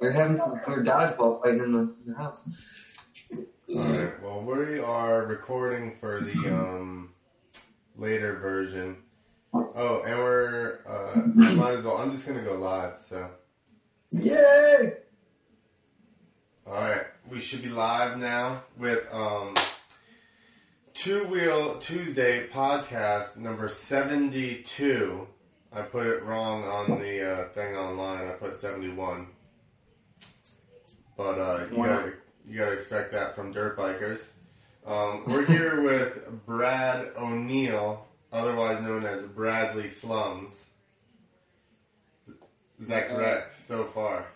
We're having some dodgeball fighting in the, in the house. Alright, well, we are recording for the um, later version. Oh, and we're, uh, might as well, I'm just gonna go live, so. Yay! Alright, we should be live now with um, Two Wheel Tuesday podcast number 72. I put it wrong on the uh, thing online, I put 71. But uh, you, gotta, you gotta expect that from dirt bikers. Um, we're here with Brad O'Neill, otherwise known as Bradley Slums. Is that correct so far?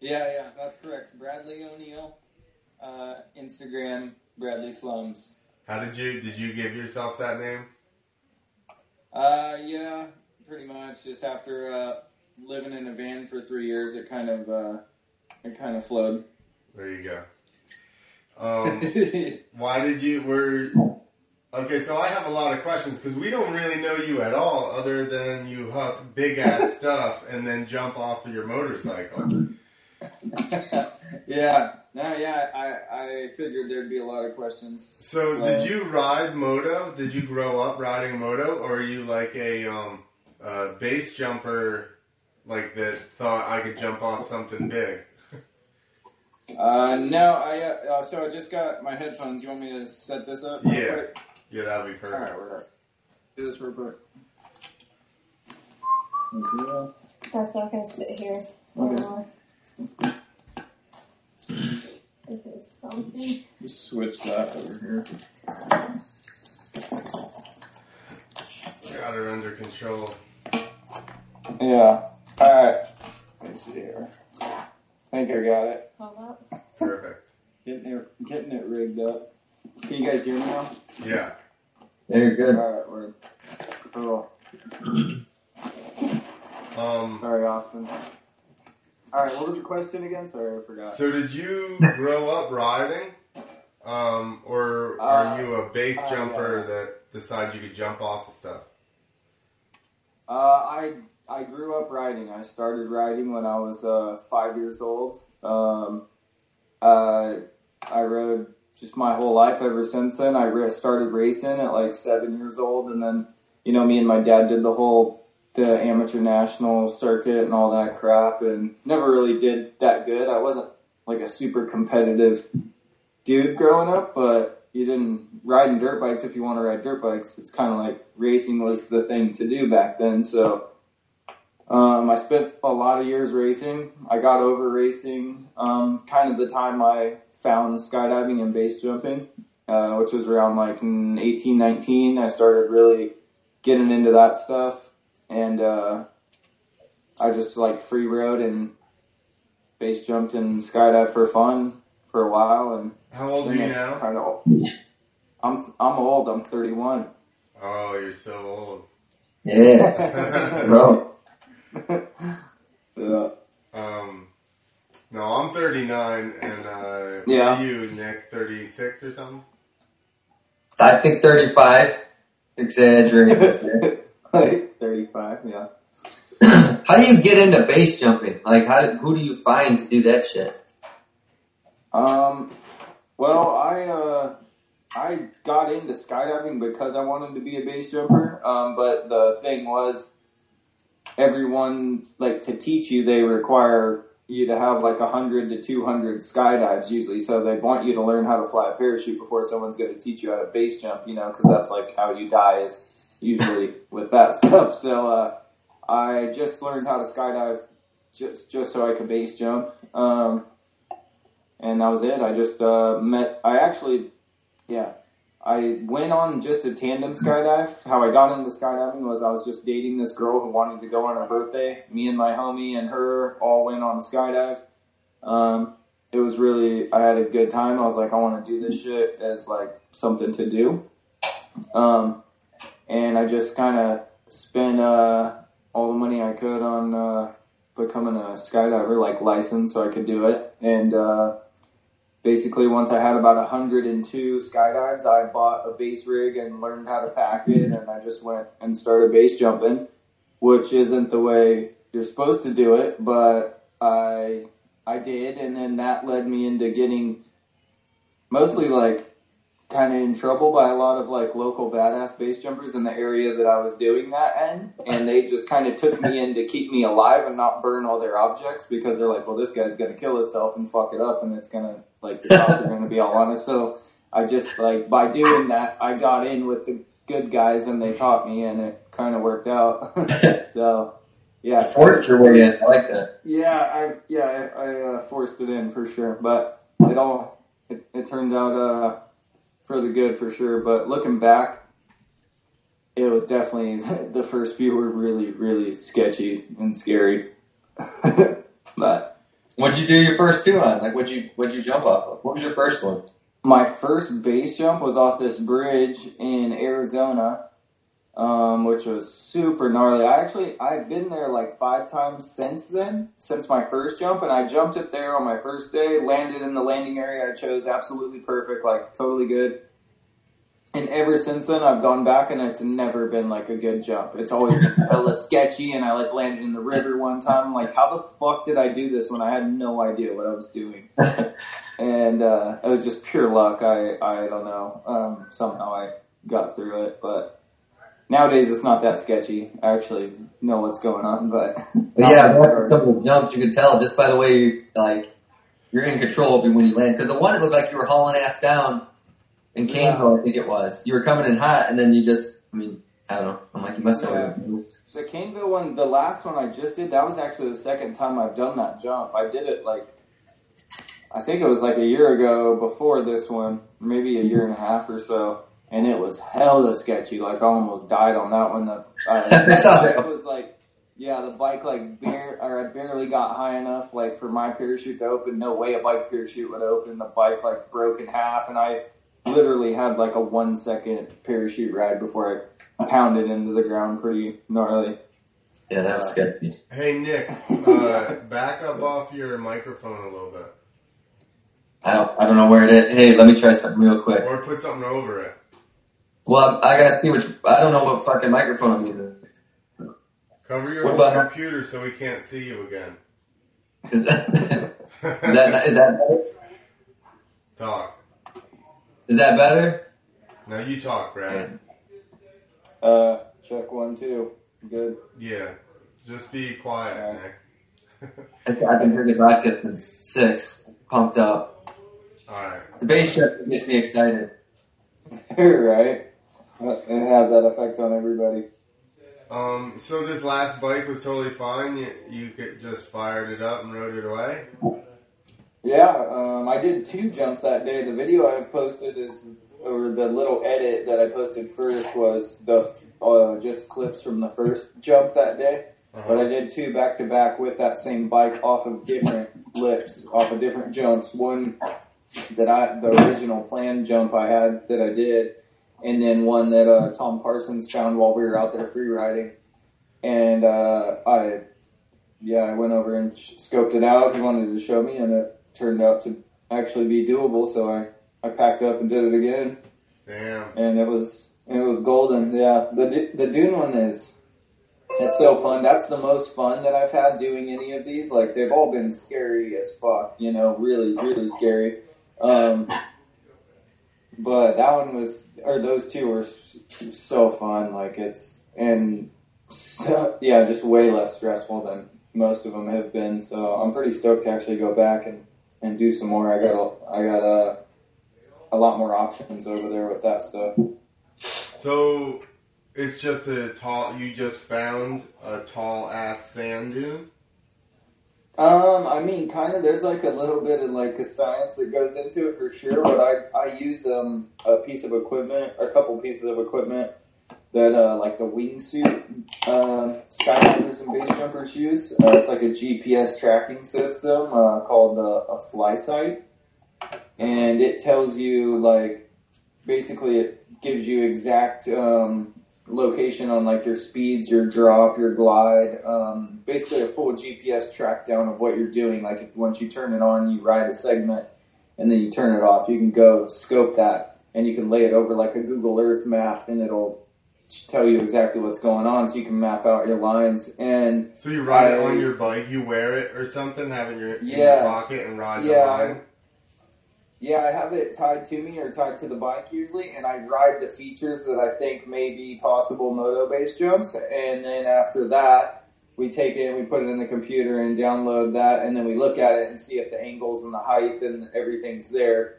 Yeah, yeah, that's correct. Bradley O'Neill, uh, Instagram, Bradley Slums. How did you did you give yourself that name? Uh, yeah, pretty much. Just after uh, living in a van for three years, it kind of uh, it kind of flowed. There you go. Um, why did you were okay? So I have a lot of questions because we don't really know you at all, other than you huck big ass stuff and then jump off of your motorcycle. yeah, no, yeah. I I figured there'd be a lot of questions. So did you ride moto? Did you grow up riding moto, or are you like a um, uh, base jumper, like that thought I could jump off something big? Uh, no, I uh, uh, so I just got my headphones. You want me to set this up? Yeah. quick? Yeah, that'll be perfect. All right, we're gonna do this real quick. Okay. That's not gonna sit here. Okay. anymore. This is something. Just switch that over here. Got her under control. Yeah. Alright. Let me see here. I think I got it. Hold up. Perfect. Getting it getting it rigged up. Can you guys hear me now? Yeah. Very good. Alright, we're cool. Um. Sorry, Austin. Alright, what was your question again? Sorry, I forgot. So did you grow up riding, um, or are Uh, you a base uh, jumper yeah. that decided you could jump off the stuff? Uh, I I grew up riding. I started riding when I was uh, five years old. Um, uh, I rode just my whole life ever since then. I started racing at like seven years old, and then you know me and my dad did the whole the amateur national circuit and all that crap, and never really did that good. I wasn't like a super competitive dude growing up, but you didn't riding dirt bikes if you want to ride dirt bikes. It's kind of like racing was the thing to do back then. So um, I spent a lot of years racing. I got over racing um, kind of the time I found skydiving and base jumping, uh, which was around like in 18, 19. I started really getting into that stuff. And uh, I just like free rode and base jumped and skydived for fun for a while. And How old are you now? Kind of. I'm I'm old. I'm 31. Oh, you're so old. Yeah. Bro. yeah. Um, no, I'm 39, and uh, Yeah. are you, Nick, 36 or something? I think 35. Exaggerated. like 35. Yeah. how do you get into base jumping? Like, how? do- Who do you find to do that shit? Um. Well, I uh, I got into skydiving because I wanted to be a base jumper. Um, but the thing was, everyone like to teach you, they require you to have like hundred to two hundred skydives usually. So they want you to learn how to fly a parachute before someone's going to teach you how to base jump. You know, because that's like how you die is usually with that stuff. So uh, I just learned how to skydive just just so I could base jump. Um, and that was it. I just uh, met. I actually, yeah, I went on just a tandem skydive. How I got into skydiving was I was just dating this girl who wanted to go on her birthday. Me and my homie and her all went on a skydive. Um, it was really. I had a good time. I was like, I want to do this shit as like something to do. Um, and I just kind of spent uh, all the money I could on uh, becoming a skydiver, like license, so I could do it. And uh, basically, once I had about 102 skydives, I bought a base rig and learned how to pack it, and I just went and started base jumping, which isn't the way you're supposed to do it, but I I did, and then that led me into getting mostly like kind of in trouble by a lot of like local badass base jumpers in the area that I was doing that in, and they just kind of took me in to keep me alive and not burn all their objects because they're like, well, this guy's gonna kill himself and fuck it up, and it's gonna like the cops are gonna be all on us. So I just like by doing that, I got in with the good guys, and they taught me, and it kind of worked out. so yeah, Forged your way in. I like that. yeah, I yeah I, I uh, forced it in for sure, but it all it, it turned out uh, for the good for sure. But looking back, it was definitely the first few were really really sketchy and scary. but What'd you do your first two on? Like, what'd you what'd you jump off of? What was your first one? my first base jump was off this bridge in Arizona, um, which was super gnarly. I actually I've been there like five times since then, since my first jump, and I jumped it there on my first day. Landed in the landing area I chose, absolutely perfect, like totally good. And ever since then, I've gone back, and it's never been like a good jump. It's always been hella sketchy, and I like landed in the river one time. I'm like, how the fuck did I do this when I had no idea what I was doing? and uh, it was just pure luck. I I don't know. Um, somehow I got through it, but nowadays it's not that sketchy. I actually know what's going on, but But yeah, some of the jumps, you can tell just by the way you like you're in control of when you land. Because the one it looked like you were hauling ass down in Caineville, I think it was. You were coming in hot, and then you just, I mean, I don't know. I'm like, you must know. what the Caineville one, the last one I just did, that was actually the second time I've done that jump. I did it like I think it was like a year ago before this one, maybe a year and a half or so. And it was hella sketchy. Like I almost died on that one. The, uh, I saw that. it was like, yeah, the bike like bare, or I barely got high enough like for my parachute to open. No way a bike parachute would open. The bike like broke in half, and I literally had like a one second parachute ride before I pounded into the ground pretty gnarly. Yeah, that was sketchy. Hey Nick, uh, back up off your microphone a little bit, I don't, I don't know where it is. Hey, let me try something real quick. or put something over it. Well, I gotta see which. I don't know what fucking microphone I'm using. Cover your What about- computer so we can't see you again. Is that, is that is that better? talk. Is that better? Now you talk, Brad. Uh, check one two. Good. Yeah, just be quiet, Yeah. Nick. I've I've been drinking vodka since six. Pumped up. All right. The bass trip gets me excited. right. It has that effect on everybody. Um, so this last bike was totally fine. You, you could just fired it up and rode it away. Yeah, um, I did two jumps that day. The video I posted is, or the little edit that I posted first was the uh, just clips from the first jump that day. But I Uh-huh. did two back to back with that same bike off of different lips, off of different jumps. One that I, the original plan jump I had that I did, and then one that uh, Tom Parsons found while we were out there free riding. And uh, I, yeah, I went over and sh- scoped it out. He wanted to show me, and it turned out to actually be doable. So I, I packed up and did it again, Damn. and it was and it was golden. Yeah, the the Dune one is. It's so fun. That's the most fun that I've had doing any of these. Like they've all been scary as fuck, you know, really, really scary. Um, but that one was, or those two were so fun. Like it's and so, yeah, just way less stressful than most of them have been. So I'm pretty stoked to actually go back and, and do some more. I got I got a, a lot more options over there with that stuff. So it's just a tall. You just found a tall ass sand dune. Um, I mean, kind of. There's like a little bit of like a science that goes into it for sure. But I I use um a piece of equipment, a couple pieces of equipment that uh, like the wingsuit uh, skydivers and base jumpers use. Uh, it's like a GPS tracking system uh, called uh, a fly and it tells you like basically it gives you exact um, location on like your speeds, your drop, your glide, um, basically a full GPS track down of what you're doing. Like if once you turn it on, you ride a segment, and then you turn it off, you can go scope that, and you can lay it over like a Google Earth map, and it'll tell you exactly what's going on, so you can map out your lines. And So you ride it on your bike, you wear it or something, have it in your, in your Yeah. pocket and ride the yeah, yeah, I have it tied to me or tied to the bike usually, and I ride the features that I think may be possible moto base jumps, and then after that, we take it and we put it in the computer and download that, and then we look at it and see if the angles and the height and everything's there.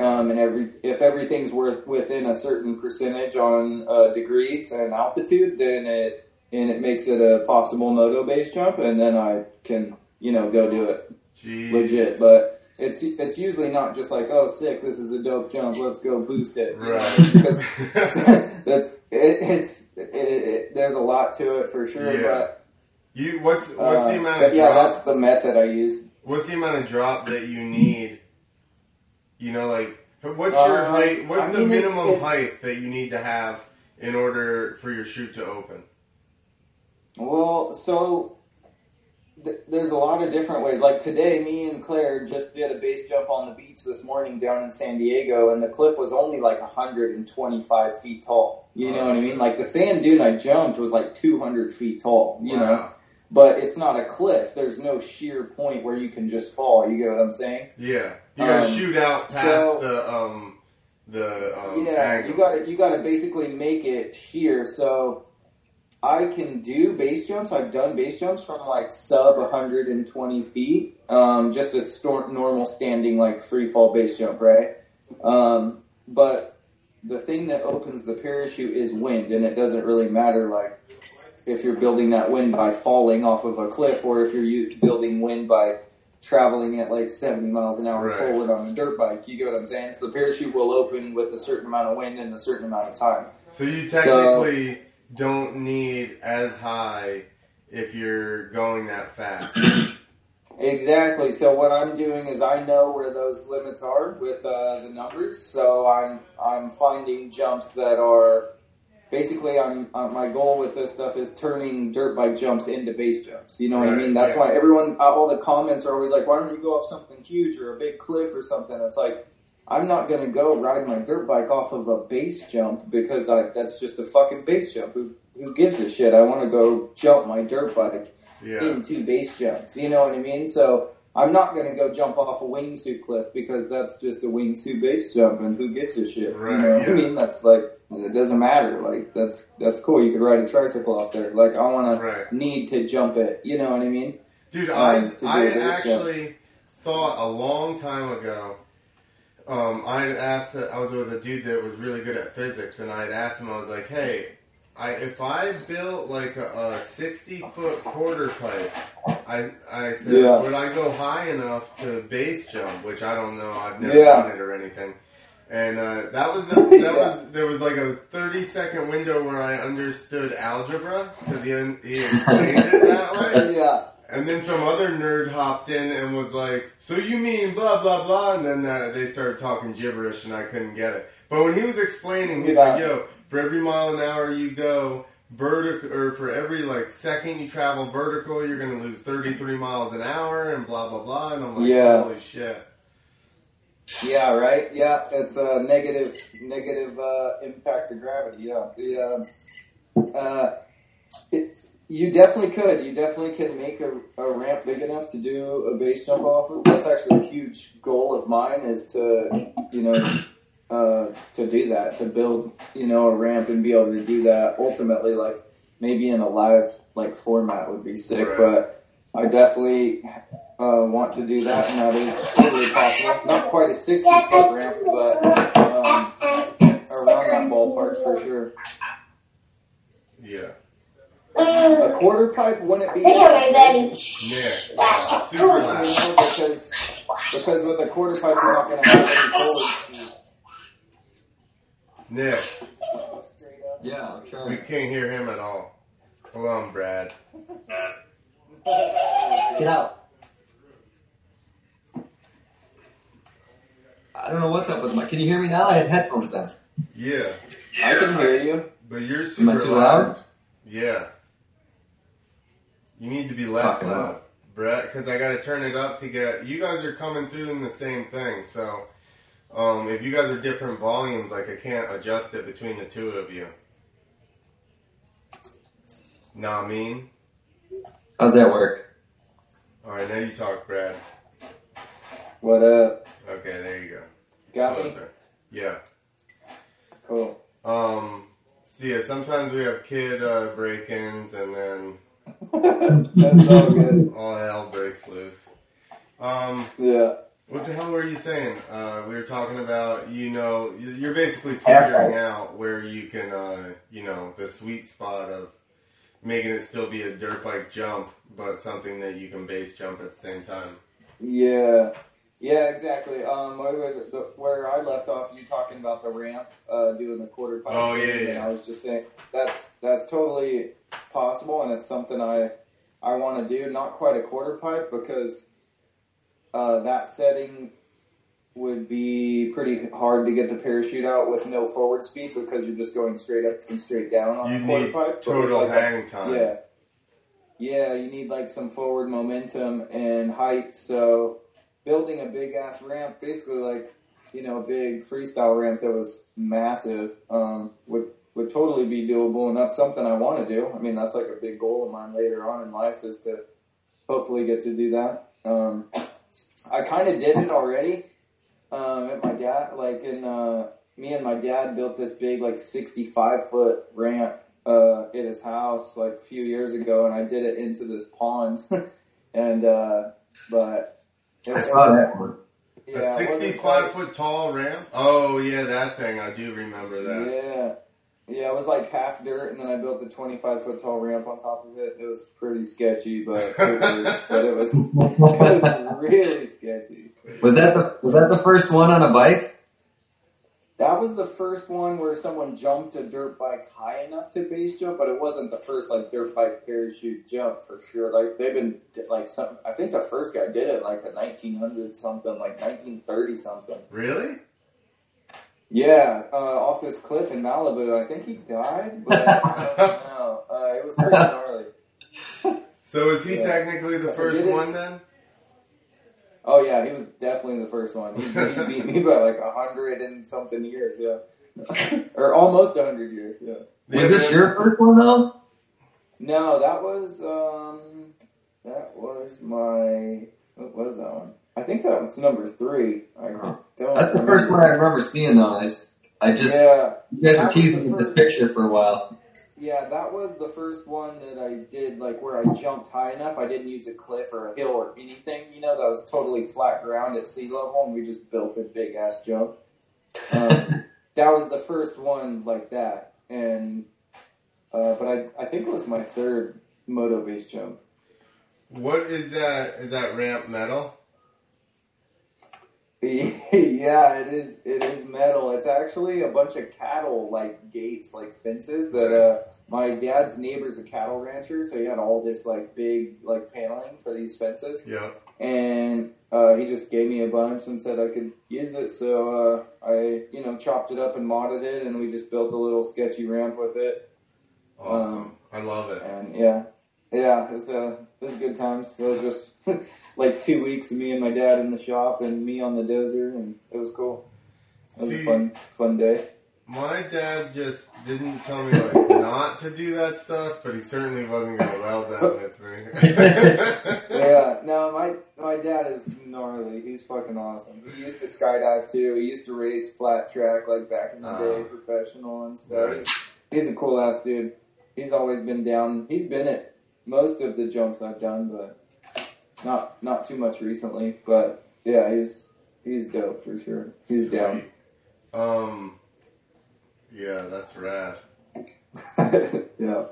Um, and every if everything's worth within a certain percentage on uh, degrees and altitude, then it and it makes it a possible moto base jump, and then I can you know go do it Jeez. legit. But it's it's usually not just like oh sick, this is a dope jump, let's go boost it. Right. because that's it, it's it, it, there's a lot to it for sure. Yeah. But, you what's what's uh, the amount of yeah, drop? that's the method I use. What's the amount of drop that you need? You know, like what's your Uh, height? What's I the mean, minimum height that you need to have in order for your chute to open? Well, so th- there's a lot of different ways. Like today, me and Claire just did a base jump on the beach this morning down in San Diego, and the cliff was only like 125 feet tall. You know what I mean? Like the sand dune I jumped was like 200 feet tall. You know, but it's not a cliff. There's no sheer point where you can just fall. You get what I'm saying? Yeah, you gotta Um, shoot out past so- the um the um, yeah, angle. you got to you got to basically make it sheer. So I can do base jumps. I've done base jumps from like sub 120 feet, um, just a stor- normal standing like free fall base jump, right? Um, but the thing that opens the parachute is wind, and it doesn't really matter like if you're building that wind by falling off of a cliff or if you're building wind by traveling at like 70 miles an hour Right. forward on a dirt bike. You get what I'm saying? So the parachute will open with a certain amount of wind in a certain amount of time. So you technically don't need as high if you're going that fast. Exactly. So what I'm doing is I know where those limits are with uh, the numbers. So I'm I'm finding jumps that are basically I'm uh, my goal with this stuff is turning dirt bike jumps into base jumps. You know what I mean? That's yeah. why everyone uh, all the comments are always like, why don't you go off something huge or a big cliff or something? It's like I'm not gonna go ride my dirt bike off of a base jump because I, that's just a fucking base jump. Who who gives a shit? I want to go jump my dirt bike Yeah, into base jumps. You know what I mean? So I'm not going to go jump off a wingsuit cliff because that's just a wingsuit base jump, and who gives a shit? Right, you know what yeah. I mean? That's like it doesn't matter. Like that's that's cool. You could ride a tricycle off there. Like I want right. to need to jump it. You know what I mean? Dude, um, I I actually thought a long time ago. Um, I had asked. I was with a dude that was really good at physics, and I had asked him. I was like, "Hey, I if I built like a, a sixty foot quarter pipe, I I said, Yeah. would I go high enough to base jump? Which I don't know. I've never Yeah. done it or anything." And uh, that was the, that Yeah. was there was like a thirty second window where I understood algebra because he he explained it that way. yeah. And then some other nerd hopped in and was like, "So you mean blah blah blah?" And then uh, they started talking gibberish, and I couldn't get it. But when he was explaining, he's Yeah. like, "Yo, for every mile an hour you go vertical, or for every like second you travel vertical, you're gonna lose 33 miles an hour, and blah blah blah." And I'm like, Yeah. "Holy shit!" Yeah, right. Yeah, it's a negative negative uh, impact of gravity. Yeah, the, uh, uh, it, you definitely could. You definitely can make a, a ramp big enough to do a base jump off of. That's actually a huge goal of mine is to you know uh, to do that to build you know a ramp and be able to do that. Ultimately, like maybe in a live like format would be sick, Right. but I definitely uh, want to do that, and that is totally possible. Not quite a 60 foot ramp, but um, around that ballpark for sure. Yeah, A quarter pipe wouldn't be Look at my belly. Nick, That's super you loud. know, because because with a quarter pipe you're not going to have any forward Nick, speed. Yeah, I'm we can't hear him at all. Hold on, Brad. Get out. I don't know what's up with my. Can you hear me now? I had headphones on. Yeah, I can hear you. but you're super Am I too loud? Yeah. You need to be less Talking loud, loud. Brett, because I got to turn it up to get. You guys are coming through in the same thing, so um, if you guys are different volumes, like I can't adjust it between the two of you. Nah, I mean. How's that work? All right, now you talk, Brad. What up? Okay, there you go. Got me? Yeah. Cool. Um. So yeah, sometimes we have kid uh, break-ins, and then That's all good. all hell breaks loose. Um. Yeah. What the hell were you saying? Uh, we were talking about, you know, you- you're basically figuring out where you can, uh, you know, the sweet spot of making it still be a dirt bike jump, but something that you can base jump at the same time. Yeah. Yeah, exactly. Um, where, the, where I left off, you talking about the ramp, uh, doing the quarter pipe. Oh, thing, yeah, And. I was just saying that's that's totally possible, and it's something I I want to do. Not quite a quarter pipe because uh, that setting would be pretty hard to get the parachute out with no forward speed because you're just going straight up and straight down on You a quarter pipe. Total like a- hang time. yeah. Yeah, you need like some forward momentum and height. So building a big ass ramp, basically like, you know, a big freestyle ramp that was massive, um, would would totally be doable and that's something I want to do. I mean, that's like a big goal of mine later on in life is to hopefully get to do that. Um, I kind of did it already. Um, at my dad, like in, uh, me and my dad built this big, like 65 foot ramp uh, at his house like a few years ago, and I did it into this pond. and uh, but I saw that one. Yeah, a 65 foot tall ramp? Oh, yeah, that thing. I do remember that. Yeah, yeah, it was like half dirt, and then I built a 25 foot tall ramp on top of it. It was pretty sketchy, but it was, but it was it was really sketchy. Was that the was that the first one on a bike? Was the first one where someone jumped a dirt bike high enough to base jump, but it wasn't the first like dirt bike parachute jump for sure. Like they've been like some. I think the first guy did it like the 1900 something, like 1930 something. Really? Yeah, uh, off this cliff in Malibu. I think he died, but I don't know. Uh, it was pretty gnarly. So is he Yeah. technically the first one then? Oh yeah, he was definitely the first one. He, he beat me by like a hundred and something years, yeah, or almost a hundred years, yeah. Was this your first one though? No, that was um, that was my what was that one? I think that was number three. I Oh. don't. Know. That's the first one I remember seeing though. I just, I just yeah, you guys were teasing the with the first- picture for a while. Yeah, that was the first one that I did. Like where I jumped high enough, I didn't use a cliff or a hill or anything. You know, that was totally flat ground at sea level, and we just built a big ass jump. Um, that was the first one like that, and uh, but I I think it was my third moto base jump. What is that? Is that ramp metal? yeah, it is. It is metal. It's actually a bunch of cattle like gates, like fences that uh, my dad's neighbor's a cattle rancher, so he had all this like big like paneling for these fences, Yeah. and uh, he just gave me a bunch and said I could use it. So uh, I, you know, chopped it up and modded it, and we just built a little sketchy ramp with it. Awesome. Um, I love it. And yeah, yeah, it was uh, it was good times. It was just like two weeks of me and my dad in the shop and me on the dozer, and it was cool. It was See- a fun fun day. My dad just didn't tell me like not to do that stuff, but he certainly wasn't going to weld that with me. Yeah, no, my my dad is gnarly. He's fucking awesome. He used to skydive too. He used to race flat track like back in the Ah. day, professional and stuff. He's, he's a cool ass dude. He's always been down. He's been at most of the jumps I've done, but not not too much recently. But yeah, he's he's dope for sure. He's down. Um. Yeah, that's rad. yeah.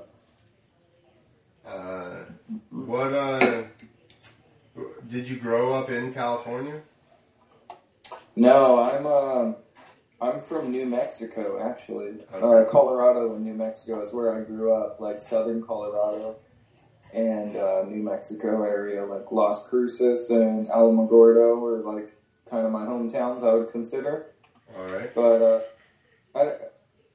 Uh, what? Uh, did you grow up in California? No, I'm uh, I'm from New Mexico actually. Uh, Colorado and New Mexico is where I grew up, like southern Colorado and uh, New Mexico area, like Las Cruces and Alamogordo were like kind of my hometowns. I would consider, All right. but uh, I.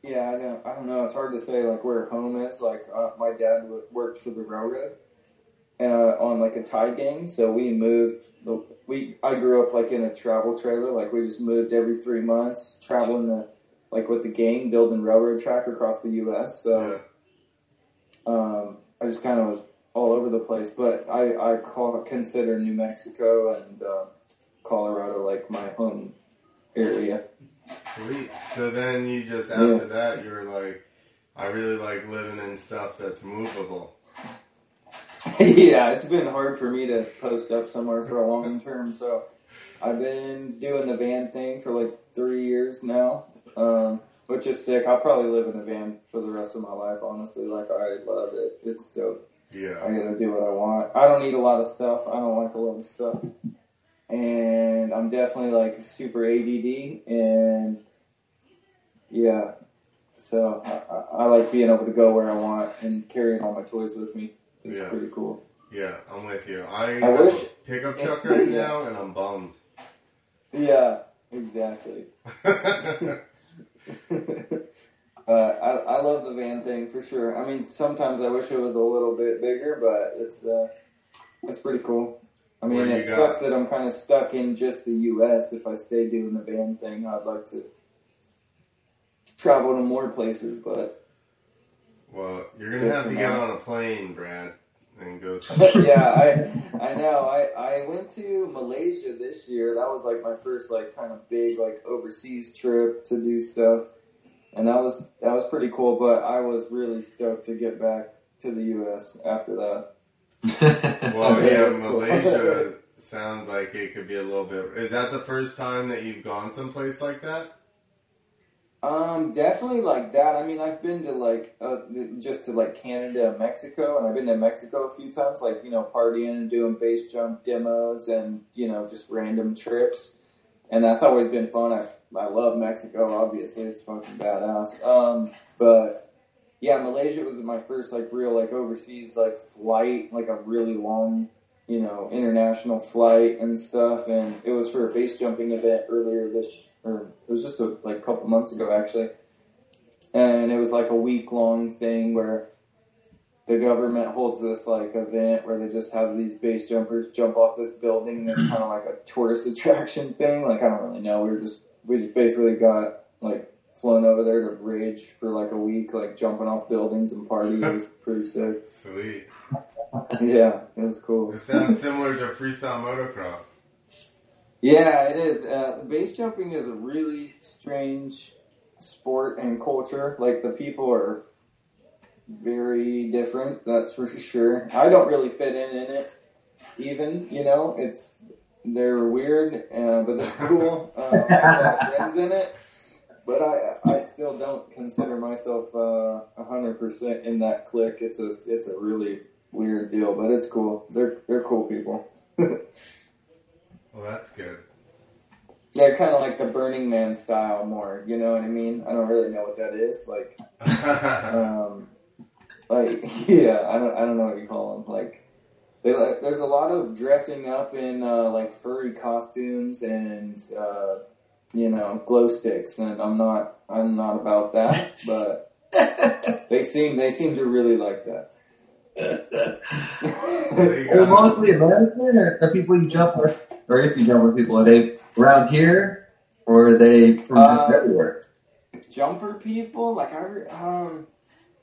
Yeah, I don't, I don't know. It's hard to say like where home is. Like uh, my dad w- worked for the railroad uh, on like a tie gang, so we moved. We I grew up like in a travel trailer. Like we just moved every three months, traveling the like with the gang, building railroad track across the U.S. So Yeah. um, I just kind of was all over the place. But I I call consider New Mexico and uh, Colorado like my home area. Sweet. So then you just after that you were like, I really like living in stuff that's movable. yeah, it's been hard for me to post up somewhere for a long term. So I've been doing the van thing for like three years now, um, which is sick. I'll probably live in a van for the rest of my life. Honestly, like I love it. It's dope. Yeah. I gotta do what I want. I don't need a lot of stuff. I don't like a lot of stuff. And I'm definitely like super ADD and yeah. So I, I, like being able to go where I want and carrying all my toys with me. It's Yeah. pretty cool. Yeah, I'm with you. I, I have wish- a pickup truck right Yeah. now and I'm bummed. Yeah, exactly. uh, I, I love the van thing for sure. I mean, sometimes I wish it was a little bit bigger, but it's uh, it's pretty cool. I mean, What do you it got? sucks that I'm kind of stuck in just the U.S. If I stay doing the van thing, I'd like to travel to more places, but well, you're gonna have to get on a plane, Brad, and go. yeah, I I know. I I went to Malaysia this year. That was like my first like kind of big like overseas trip to do stuff, and that was that was pretty cool. But I was really stoked to get back to the U.S. after that. Well, Yeah, yeah, that's cool. Malaysia sounds like it could be a little bit. Is that the first time that you've gone someplace like that? Um, definitely like that. I mean, I've been to like uh, just to like Canada and Mexico, and I've been to Mexico a few times, like you know, partying and doing base jump demos, and you know, just random trips, and that's always been fun. I I love Mexico. Obviously, it's fucking badass. Um, but yeah, Malaysia was my first like real like overseas like flight, like a really long, you know, international flight and stuff. And it was for a base jumping event earlier this, or it was just a, like a couple months ago actually. And it was like a week long thing where the government holds this like event where they just have these base jumpers jump off this building. And it's kind of like a tourist attraction thing. Like I don't really know. We were just we just basically got like flown over there to rage for like a week, like jumping off buildings and partying. It was pretty sick. Sweet. Yeah, it was cool. It sounds similar to freestyle motocross. Yeah, it is. Uh, base jumping is a really strange sport and culture. Like the people are very different. That's for sure. I don't really fit in in it. Even you know, it's they're weird, uh, but they're cool. Um, I have a lot of friends in it, but I I still don't consider myself uh, a hundred percent in that clique. It's a it's a really weird deal, but it's cool. They're they're cool people. Well, that's good. They're kind of like the Burning Man style, more. You know what I mean? I don't really know what that is. Like, um, like yeah, I don't, I don't know what you call them. Like, they, like, there's a lot of dressing up in uh, like furry costumes and uh, you know glow sticks, and I'm not, I'm not about that. But they seem, they seem to really like that. There Are mostly American, or the people you jump with, or if you jump with people, are they around here, or are they from Uh, everywhere? jumper people like i re- um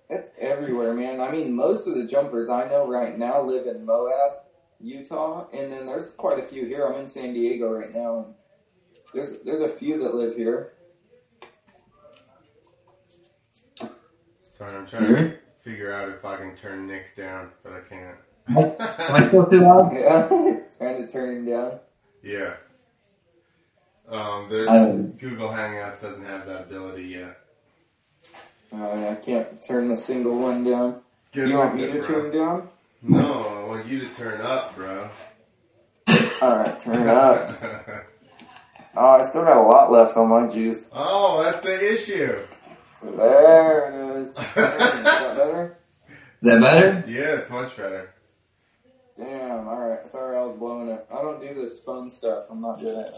it's everywhere man i mean most of the jumpers i know right now live in moab utah and then there's quite a few here i'm in san diego right now and there's there's a few that live here Sorry, I'm trying to figure out if I can turn Nick down, but I can't. Am I still too loud? yeah trying to turn him down Yeah. Um, there's Google Hangouts doesn't have that ability yet. Uh, i can't turn the single one down Good do you want me with to it, turn bro. down No, I want you to turn up, bro. all right turn it up oh i still got a lot left on my juice oh, that's the issue. there it is is that better Is that better? Yeah, it's much better. Damn, alright. Sorry I was blowing it. I don't do this phone stuff. I'm not good at it.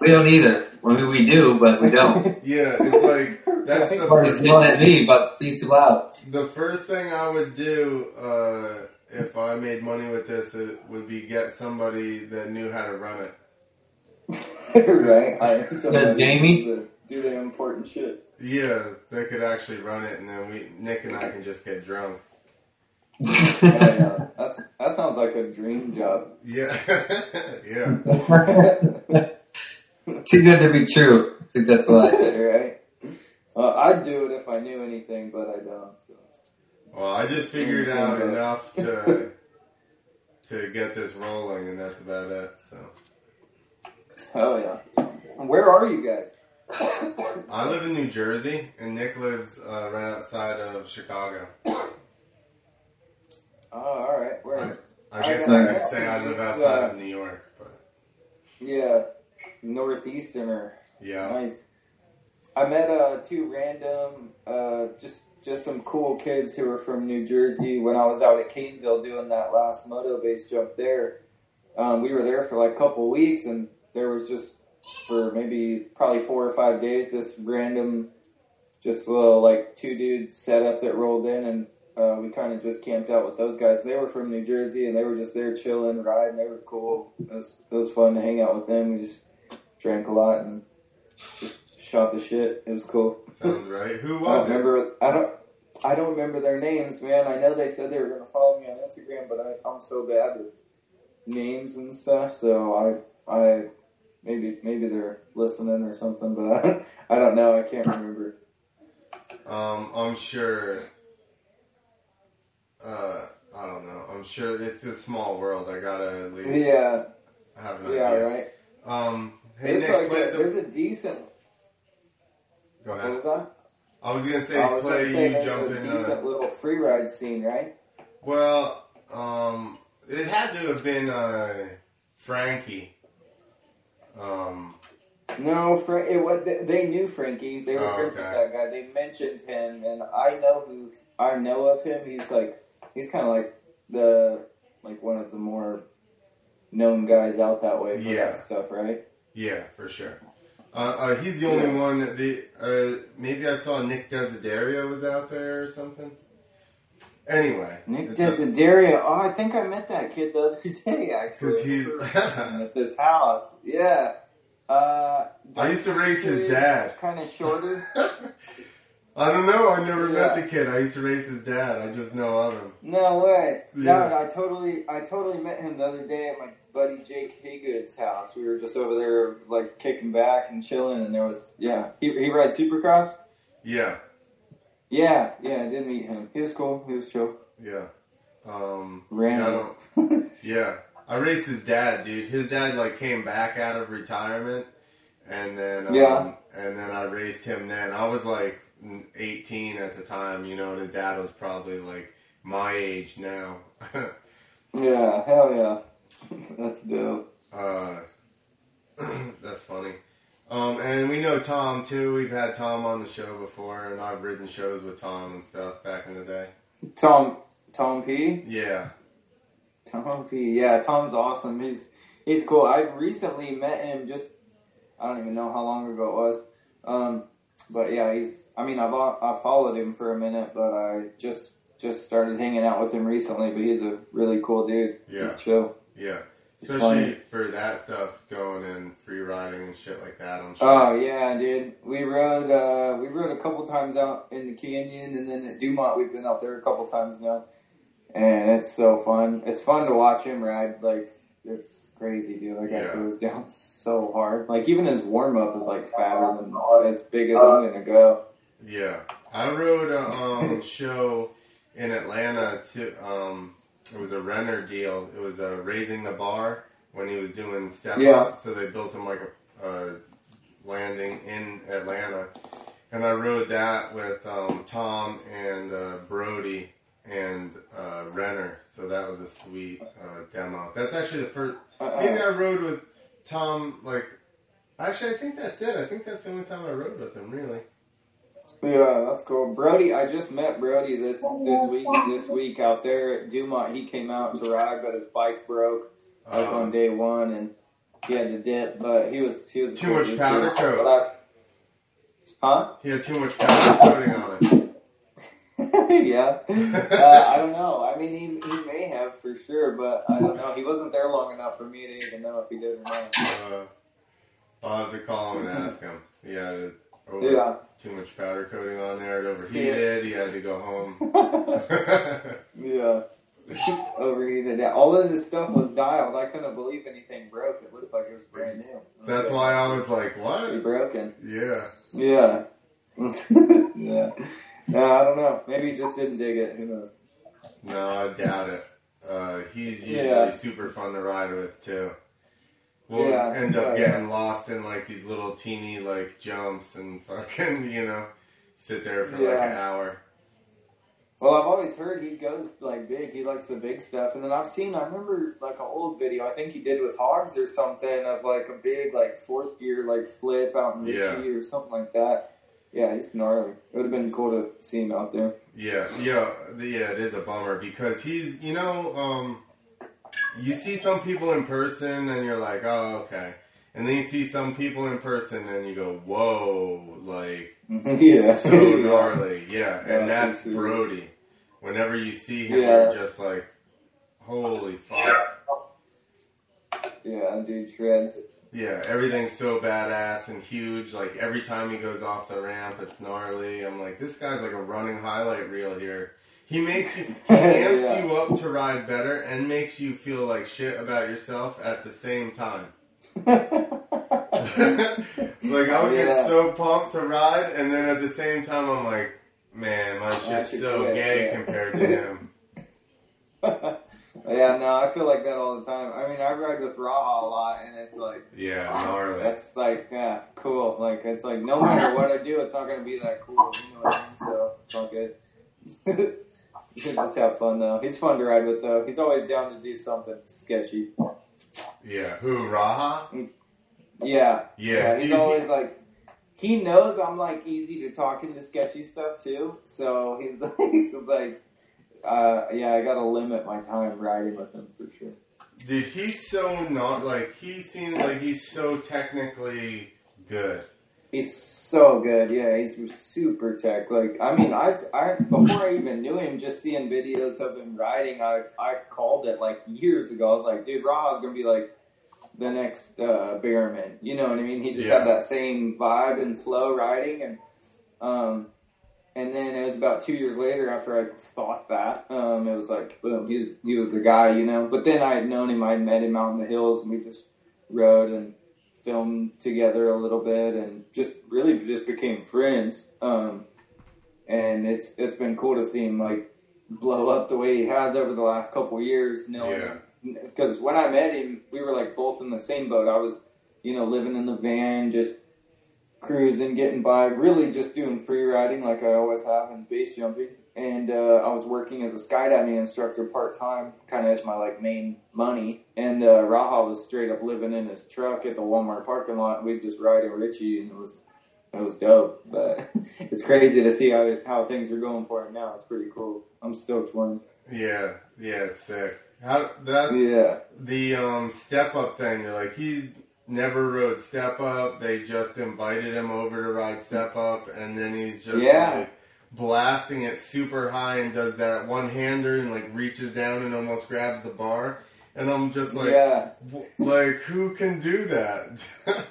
We don't either. I mean, we do, but we don't. Yeah, it's like that's the Or it's yelling at me, but being too loud. The first thing I would do uh, if I made money with this it would be get somebody that knew how to run it. right? I somebody Jamie? to Do the important shit. Yeah, they could actually run it, and then we Nick and I can just get drunk. Yeah, yeah. That's that sounds like a dream job. Yeah, yeah. Too good to be true. I think that's why. right? Uh, I'd do it if I knew anything, but I don't. So. Well, I just figured out boat. enough to to get this rolling, and that's about it. So Hell yeah. Where are you guys? I live in New Jersey, and Nick lives uh, right outside of Chicago. Oh, all right. Where? I I guess I I could say I live outside uh, of New York, but Yeah, northeasterner. yeah. Nice. I met uh, two random, uh, just just some cool kids who were from New Jersey when I was out at Caineville doing that last moto base jump there. Um, we were there for like a couple weeks, and there was just for maybe probably four or five days this random, just little like two dudes setup that rolled in, and uh, we kind of just camped out with those guys. They were from New Jersey, and they were just there chilling, riding. They were cool. It was it was fun to hang out with them. We just drank a lot and shot the shit. It was cool. Sounds right. Who I don't was it? I don't. I don't remember their names, man. I know they said they were going to follow me on Instagram, but I, I'm so bad with names and stuff. So I, I, maybe maybe they're listening or something, but I, I don't know. I can't remember. Um, I'm sure. Uh, I don't know. I'm sure it's a small world. I gotta at least Yeah, have an yeah, idea. right. Um, hey There's Nick, like a, the- there's a decent. go What ahead. was that? I was gonna say I was play going to say you there's jump a in. Uh, decent little free ride scene, right? well, um, it had to have been uh, Frankie. Um, No, Fra- it was, they knew Frankie. They were Oh, friends okay. with that guy. They mentioned him, and I know who I know of him. He's like he's kind of like the like one of the more known guys out that way for Yeah. that stuff, right? Yeah, for sure. Uh, uh, he's the only Yeah. one. That the uh, maybe I saw Nick Desiderio was out there or something. Anyway, Nick Desiderio. Oh, I think I met that kid the other day. Actually, he's- at this house. Yeah. Uh, I used to race his dad. Kind of shorter. I don't know. I never met the kid. I used to race his dad. I just know of him. No way. Yeah. No, I totally, I totally met him the other day at my buddy Jake Haygood's house. We were just over there, like kicking back and chilling, and there was, yeah, he he rides Supercross. Yeah, Yeah, yeah, I did meet him. He was cool. He was chill. yeah. Um, yeah, I Random. don't- yeah. I raced his dad, dude. His dad like came back out of retirement, and then um, Yeah. and then I raced him. Then I was like 18 at the time, you know, and his dad was probably like my age now. yeah, hell yeah. That's dope. uh, that's funny. Um, and we know Tom too. We've had Tom on the show before, and I've ridden shows with Tom and stuff back in the day. Tom, Tom P. Yeah, Tom P. Yeah, Tom's awesome. He's he's cool. I recently met him. Just I don't even know how long ago it was. Um, but yeah, he's. I mean, I've I followed him for a minute, but I just just started hanging out with him recently. But he's a really cool dude. Yeah. He's chill. Yeah. It's Especially funny. for that stuff, going and free riding and shit like that. I'm sure. Oh yeah, dude. We rode uh, we rode a couple times out in the canyon, and then at Dumont we've been out there a couple times now, and it's so fun. It's fun to watch him ride. Like it's crazy, dude. Like Yeah. throws down so hard. Like even his warm up is like fatter than as big as I'm gonna go. Yeah, I rode a um, show in Atlanta. To um, it was a Renner deal. It was uh, raising the bar when he was doing step Yeah. up. So they built him like a, a landing in Atlanta, and I rode that with um, Tom and uh, Brody and uh, Renner. So that was a sweet uh, demo. That's actually the first. Maybe I rode with Tom. Like, actually, I think that's it. I think that's the only time I rode with him. Really. Yeah, that's cool. Brody, I just met Brody this this week. This week out there at Dumont, he came out to ride, but his bike broke. like Um, on day one, and he had to dip. But he was he was Too cool much powder coat. I- Huh? He had too much powder coating on it. yeah. Uh, I don't know. I mean, he, he may have for sure, but I don't know. He wasn't there long enough for me to even know if he did or not. Uh, I'll have to call him and ask him. Yeah, Yeah. too much powder coating on there. It overheated. He had to go home. yeah. Overheated. Yeah, All of this stuff was dialed. I couldn't believe anything broke. It looked like it was brand new. That's why I was like, what? broken. Yeah. Yeah. yeah. No, I don't know. Maybe he just didn't dig it. Who knows? No, I doubt it. Uh, he's usually Yeah. super fun to ride with too. We'll Yeah. end up getting lost in like these little teeny like jumps and fucking you know sit there for like an hour. Well, I've always heard he goes like big. He likes the big stuff, and then I've seen. I remember like an old video. I think he did with Hogs or something of like a big like fourth gear like flip out in Yeah. Ritchie or something like that. Yeah, he's gnarly. It would have been cool to see him out there. Yeah, yeah, yeah. It is a bummer because he's you know um, you see some people in person and you're like, oh okay, and then you see some people in person and you go, whoa, like yeah, so gnarly. Yeah, Yeah, and that's. Brody. Whenever you see him, Yeah. you're just like, holy fuck. yeah, that dude shreds. Yeah, everything's so badass and huge. Like every time he goes off the ramp, it's gnarly. I'm like, this guy's like a running highlight reel here. He makes you, he amps Yeah. you up to ride better and makes you feel like shit about yourself at the same time. like I would Yeah. get so pumped to ride, and then at the same time, I'm like, man, my shit's so quit, gay yeah. compared to him. yeah, no, I feel like that all the time. I mean, I ride with Raha a lot, and it's like Yeah, gnarly. that's like yeah, cool. Like it's like no matter what I do, it's not gonna be that cool. You know what I mean? So it's all good. You can just have fun though. He's fun to ride with though. He's always down to do something sketchy. Yeah, who Raha? Yeah, Yeah, yeah. He's he- always like. He knows I'm like easy to talk into sketchy stuff too, so he's like, like, uh, yeah, I gotta limit my time riding with him for sure. Dude, he's so not like he seems like he's so technically good. He's so good. Yeah, he's super tech. Like, I mean, I, I before I even knew him, just seeing videos of him riding, I I called it like years ago. I was like, dude, Raha's gonna be like the next uh, Bearman. You know what I mean? He just Yeah. had that same vibe and flow riding, and um, and then it was about two years later after I thought that, um, it was like, boom, he was he was the guy, you know. But then I had known him, I had met him out in the hills, and we just rode and filmed together a little bit, and just really just became friends. Um, and it's it's been cool to see him like blow up the way he has over the last couple years. Knowing Yeah. because when I met him, we were like both in the same boat. I was, you know, living in the van, just cruising, getting by, really just doing free riding like I always have and base jumping. And uh, I was working as a skydiving instructor part time, kind of as my like main money. And uh, Raha was straight up living in his truck at the Walmart parking lot. We'd just ride in Richie, and it was it was dope. But it's crazy to see how how things are going for him now. It's pretty cool. I'm stoked for him. Yeah, yeah, it's sick. How that's Yeah. the um step up thing. You're like he never rode step up. They just invited him over to ride step up, and then he's just Yeah. like blasting it super high and does that one hander and like reaches down and almost grabs the bar. And I'm just like, yeah. like who can do that?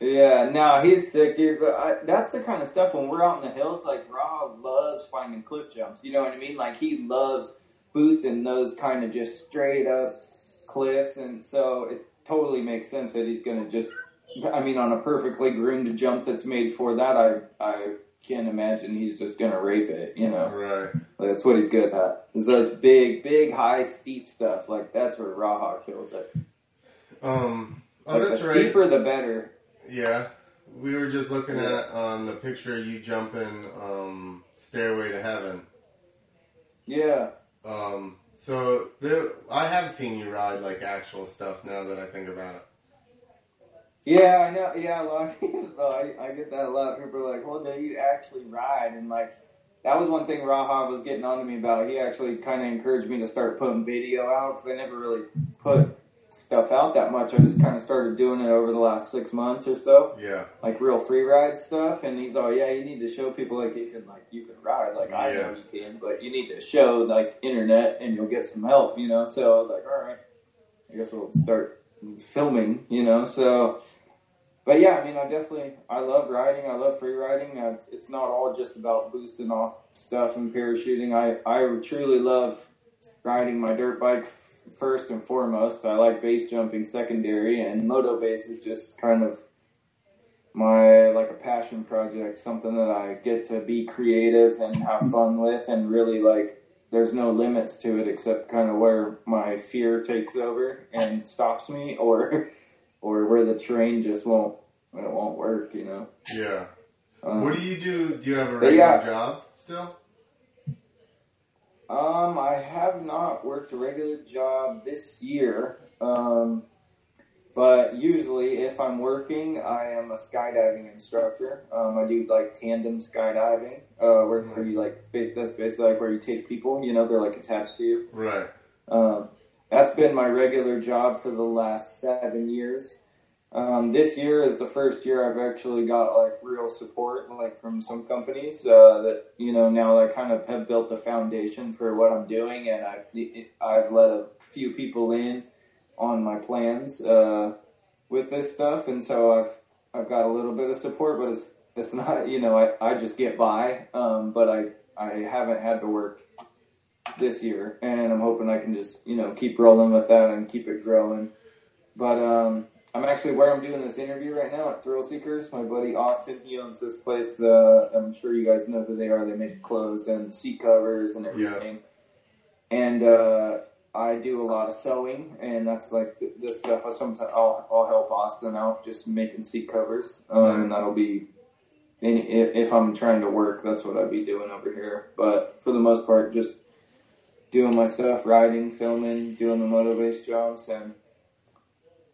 Yeah, no, he's sick, dude. But I, that's the kind of stuff when we're out in the hills. Like Rob loves finding cliff jumps. You know what I mean? Like he loves boosting those kind of just straight up cliffs, and so it totally makes sense that he's gonna just. I mean, on a perfectly groomed jump that's made for that, I I can't imagine he's just gonna rape it. You know, right. like, that's what he's good at. Is those big, big, high, steep stuff. Like that's where Raha kills it. Um. Oh, Like, that's the right. steeper, the better. Yeah, we were just looking Yeah. at on the picture of you jumping um, Stairway to Heaven. Yeah. Um, so there, I have seen you ride like actual stuff now that I think about it. Yeah, I know. Yeah, a lot of people. Though, I, I get that a lot. People are like, "Well, do you actually ride?" And like, that was one thing Raha was getting on to me about. He actually kind of encouraged me to start putting video out because I never really put stuff out that much. I just kind of started doing it over the last six months or so, Yeah, like real free ride stuff. And he's all, "Yeah, you need to show people like you can like you can ride. Like I know you can, but you need to show like internet, and you'll get some help. You know." So I was like, "All right, I guess we'll start filming." You know, so but yeah, I mean, I definitely I love riding. I love free riding. Uh, it's not all just about boosting off stuff and parachuting. I I truly love riding my dirt bike first and foremost. I like base jumping secondary, and moto base is just kind of my like a passion project, something that I get to be creative and have fun with, and really like. There's no limits to it except kind of where my fear takes over and stops me, or or where the terrain just won't it won't work. You know. Yeah. Um, What do you do? Do you have a regular yeah. job still? Um, I have not worked a regular job this year. Um, but usually, if I'm working, I am a skydiving instructor. Um, I do like tandem skydiving, uh, where, where you like that's basically like where you take people. You know, they're like attached to you. Right. Um, that's been my regular job for the last seven years. Um, this year is the first year I've actually got like real support, like from some companies uh, that you know now I kind of have built a foundation for what I'm doing, and I I've let a few people in on my plans uh, with this stuff, and so I've I've got a little bit of support, but it's it's not you know I, I just get by, um, but I I haven't had to work this year, and I'm hoping I can just you know keep rolling with that and keep it growing. But um, I'm actually where I'm doing this interview right now at Thrill Seekers. My buddy Austin, he owns this place. Uh, I'm sure you guys know who they are. They make clothes and seat covers and everything. Yeah. And uh, I do a lot of sewing, and that's like th- this stuff. I sometimes I'll, I'll help Austin out just making seat covers, um, and that'll be. If I'm trying to work, that's what I'd be doing over here. But for the most part, just doing my stuff, riding, filming, doing the moto base jobs, and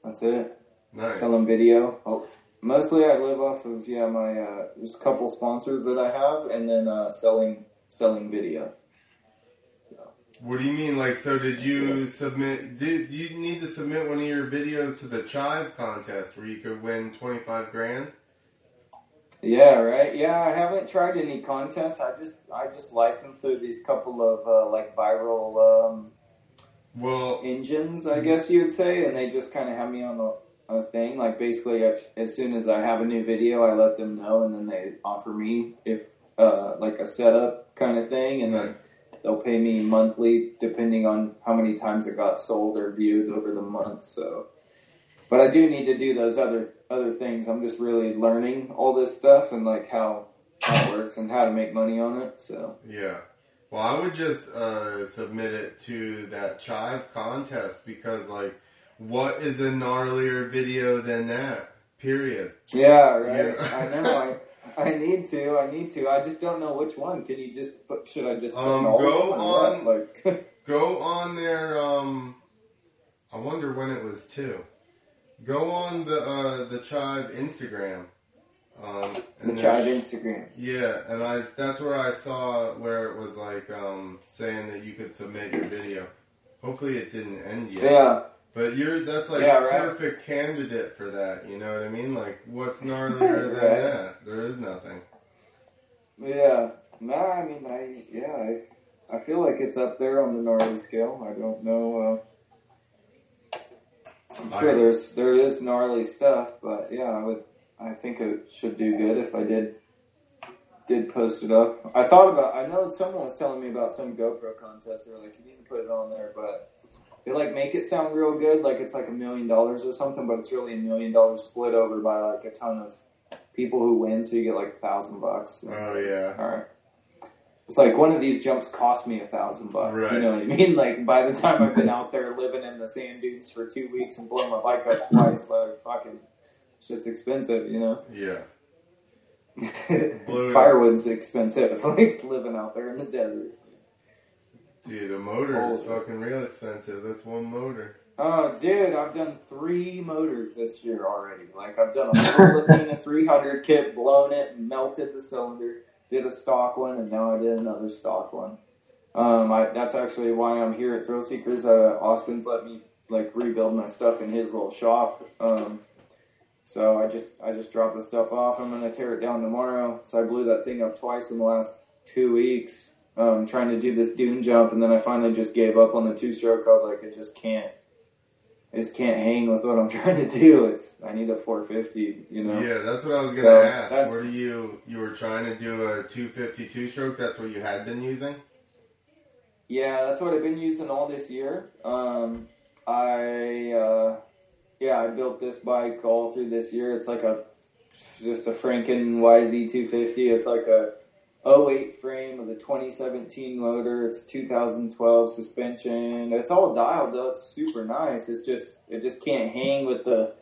that's it. Nice. Selling video. Oh, mostly I live off of yeah my uh, there's a couple sponsors that I have, and then uh, selling selling video. So, What do you mean? Like, so did you submit? Did you need to submit one of your videos to the Chive contest where you could win twenty five grand? Yeah, right. Yeah, I haven't tried any contests. I just I just licensed through these couple of uh, like viral um, Well, engines, I guess you would say, and they just kind of have me on a, a thing. Like basically, as- soon as I have a new video, I let them know, and then they offer me if uh, like a setup kind of thing, and then they'll pay me monthly depending on how many times it got sold or viewed over the month. So, but I do need to do those other other things. I'm just really learning all this stuff and like how how it works and how to make money on it. So Yeah. Well, I would just uh, submit it to that Chive contest because, like, what is a gnarlier video than that? Period. yeah, right. Yeah. I know. I I need to. I need to. I just don't know which one. Can you just put? Should I just send Um, all go on-? Like Go on there. Um, I wonder when it was too. Go on the uh, the Chive Instagram. Um, the Chive Instagram. Yeah, and I that's where I saw where it was like um, saying that you could submit your video. Hopefully, it didn't end yet. Yeah. But you're that's like Yeah, right. perfect candidate for that. You know what I mean? Like, what's gnarlier than Right. that? There is nothing. Yeah. No, I mean, I yeah, I, I feel like it's up there on the gnarly scale. I don't know. Uh, I'm sure there's there is gnarly stuff, but yeah, I would. I think it should do good if I did did post it up. I thought about. I know someone was telling me about some GoPro contest. They were like, you need to put it on there, but. They like make it sound real good, like it's like a million dollars or something, but it's really a million dollars split over by like a ton of people who win, so you get like a thousand bucks. Oh yeah. all right. It's like one of these jumps cost me a thousand bucks. You know what I mean? Like by the time I've been out there living in the sand dunes for two weeks and blowing my bike up twice, like fucking shit's expensive. You know, Yeah. Firewood's expensive. Like living out there in the desert. Dude, a motor is fucking real expensive. That's one motor. Oh, dude, I've done three motors this year already. Like I've done a full Athena 300 kit, blown it, melted the cylinder, did a stock one, and now I did another stock one. Um, I, that's actually why I'm here at Thrill Seekers. Uh, Austin's let me like rebuild my stuff in his little shop. Um, so I just I just dropped the stuff off. I'm gonna tear it down tomorrow. So I blew that thing up twice in the last two weeks, um, trying to do this dune jump, and then I finally just gave up on the two stroke. I was like, I just can't. I just can't hang with what I'm trying to do. It's I need a 450. You know. Yeah, that's what I was gonna So, ask. Were you you were trying to do a 252 stroke? That's what you had been using. Yeah, that's what I've been using all this year. Um, I uh, yeah, I built this bike all through this year. It's like a just a Franken YZ250. It's like a 08 frame with a 2017 motor. It's 2012 suspension. It's all dialed though. It's super nice. It's just it just can't hang with the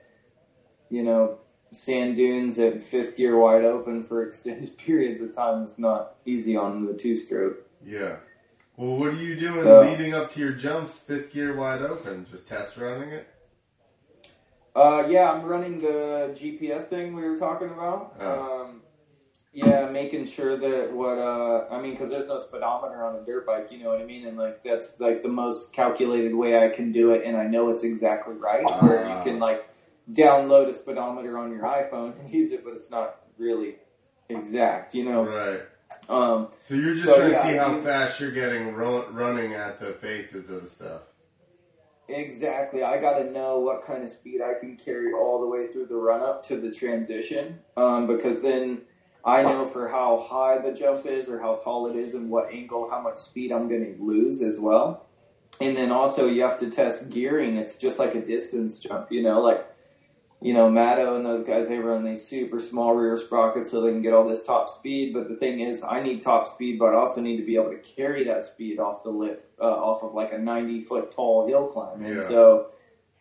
you know sand dunes at fifth gear wide open for extended periods of time. It's not easy on the two stroke. Yeah. Well, what are you doing So- leading up to your jumps, fifth gear wide open? Just test running it. Uh, yeah, I'm running the GPS thing we were talking about. Oh. Um, yeah, making sure that what uh, I mean, because there's no speedometer on a dirt bike, you know what I mean, and like that's like the most calculated way I can do it, and I know it's exactly right. where you can like download a speedometer on your iPhone and use it, but it's not really exact, you know. Right. Um, So you're just So, trying yeah, to see how you- fast you're getting ru- running at the faces of the stuff. Exactly. I got to know what kind of speed I can carry all the way through the run up to the transition, um, because then I know for how high the jump is or how tall it is and what angle, how much speed I'm going to lose as well. And then also you have to test gearing. It's just like a distance jump, you know, like you know Matto and those guys. They run these super small rear sprockets so they can get all this top speed. But the thing is, I need top speed, but I also need to be able to carry that speed off the lip, uh, off of like a 90 foot tall hill climb. And Yeah. so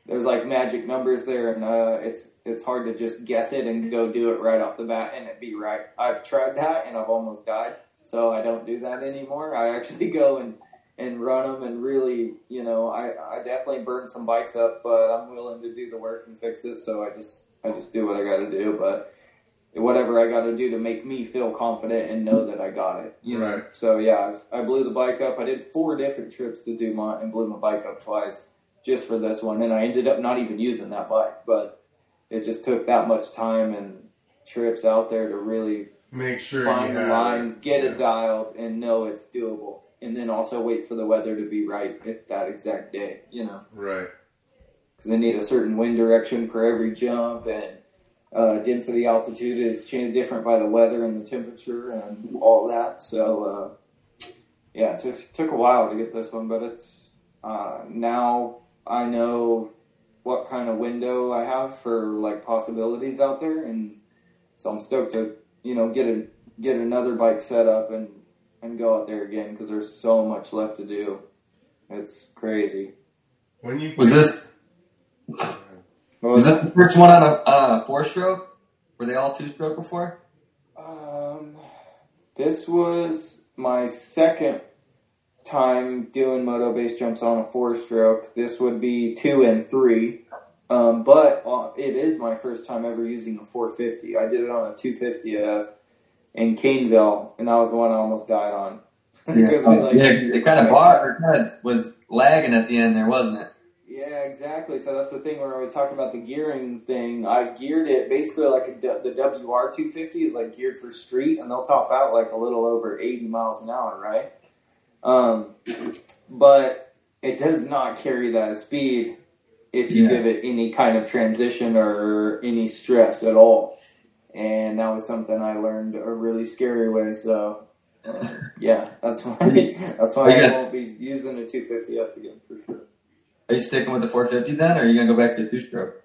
there's like magic numbers there, and uh, it's it's hard to just guess it and go do it right off the bat and it be right. I've tried that and I've almost died, so I don't do that anymore. I actually go and and run them and really, you know, I, I definitely burn some bikes up, but I'm willing to do the work and fix it. So I just I just do what I got to do, but whatever I got to do to make me feel confident and know that I got it. You know. Right. So yeah, I've, I blew the bike up. I did four different trips to Dumont and blew my bike up twice just for this one, and I ended up not even using that bike, but it just took that much time and trips out there to really Make sure find the line, it. get Yeah. it dialed, and know it's doable. And then also wait for the weather to be right at that exact day, you know, Right. because they need a certain wind direction for every jump, and uh, density altitude is changed different by the weather and the temperature and all that. So, uh, yeah, it took, took a while to get this one, but it's uh, now I know what kind of window I have for like possibilities out there, and so I'm stoked to you know get a get another bike set up and and go out there again because there's so much left to do. It's crazy. When you Was this was this the first one on a, on a four stroke? Were they all two stroke before? Um, this was my second time doing moto base jumps on a four stroke. This would be two and three. Um, but uh, it is my first time ever using a 450. I did it on a 250F in Caineville, and that was the one I almost died on. Because we, like- yeah, it kind of bar kind of was lagging at the end there, wasn't it? Yeah, exactly. So that's the thing where I was talking about the gearing thing. I geared it basically like a, the WR 250 is like geared for street, and they'll top out like a little over 80 miles an hour, right? Um, but it does not carry that speed if you Yeah. give it any kind of transition or any stress at all. And that was something I learned a really scary way. So, uh, yeah, that's why that's why I won't be using a 250 up again for sure. Are you sticking with the 450 then, or are you gonna go back to the two stroke?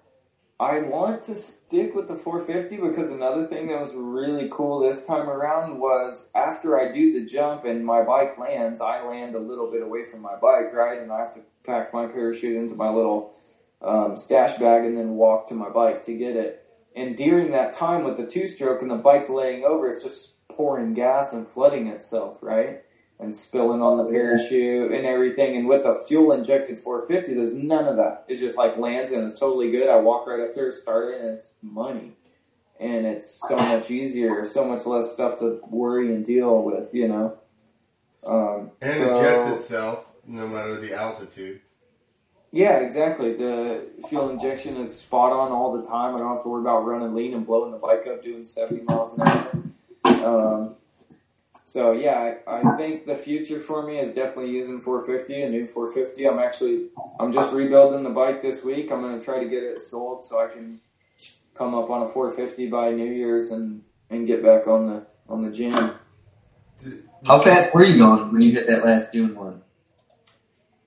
I want to stick with the 450 because another thing that was really cool this time around was after I do the jump and my bike lands, I land a little bit away from my bike, right? And I have to pack my parachute into my little um, stash bag and then walk to my bike to get it. And during that time with the two stroke and the bike's laying over, it's just pouring gas and flooding itself, right? And spilling on the parachute and everything. And with the fuel injected 450, there's none of that. It's just like lands and it's totally good. I walk right up there, start it, and it's money. And it's so much easier, so much less stuff to worry and deal with, you know. Um, and so- it jets itself no matter the altitude. yeah, exactly. The fuel injection is spot on all the time. I don't have to worry about running lean and blowing the bike up doing 70 miles an hour. Um, So yeah, I, I think the future for me is definitely using 450, a new 450. I'm actually I'm just rebuilding the bike this week. I'm gonna try to get it sold so I can come up on a 450 by New Year's and and get back on the on the gym. How fast were you going when you hit that last Dune one?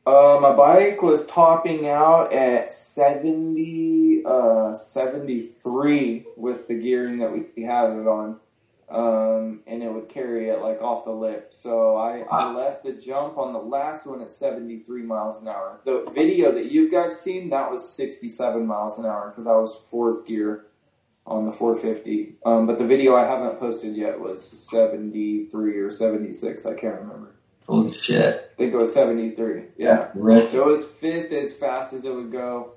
Uh, my bike was topping out at 70, uh, 73 with the gearing that we had it on. Um, and it would carry it like off the lip. So I, I left the jump on the last one at 73 miles an hour. The video that you guys seen, that was 67 miles an hour because I was fourth gear on the 450. Um, but the video I haven't posted yet was 73 or 76. I can't remember. Holy shit. I think it was 73. Yeah. Right. So it was fifth as fast as it would go.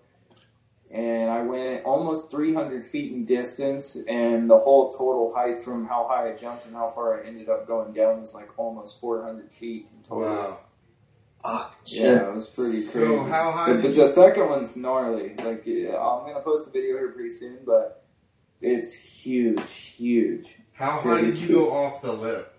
And I went almost 300 feet in distance, and the whole total height from how high I jumped and how far I ended up going down was like almost 400 feet in total. Wow. Fuck. Shit. Yeah, it was pretty crazy. So how high But, but the second one's gnarly. Like yeah, I'm gonna post the video here pretty soon, but it's huge, huge. How high did crazy. you go off the lip?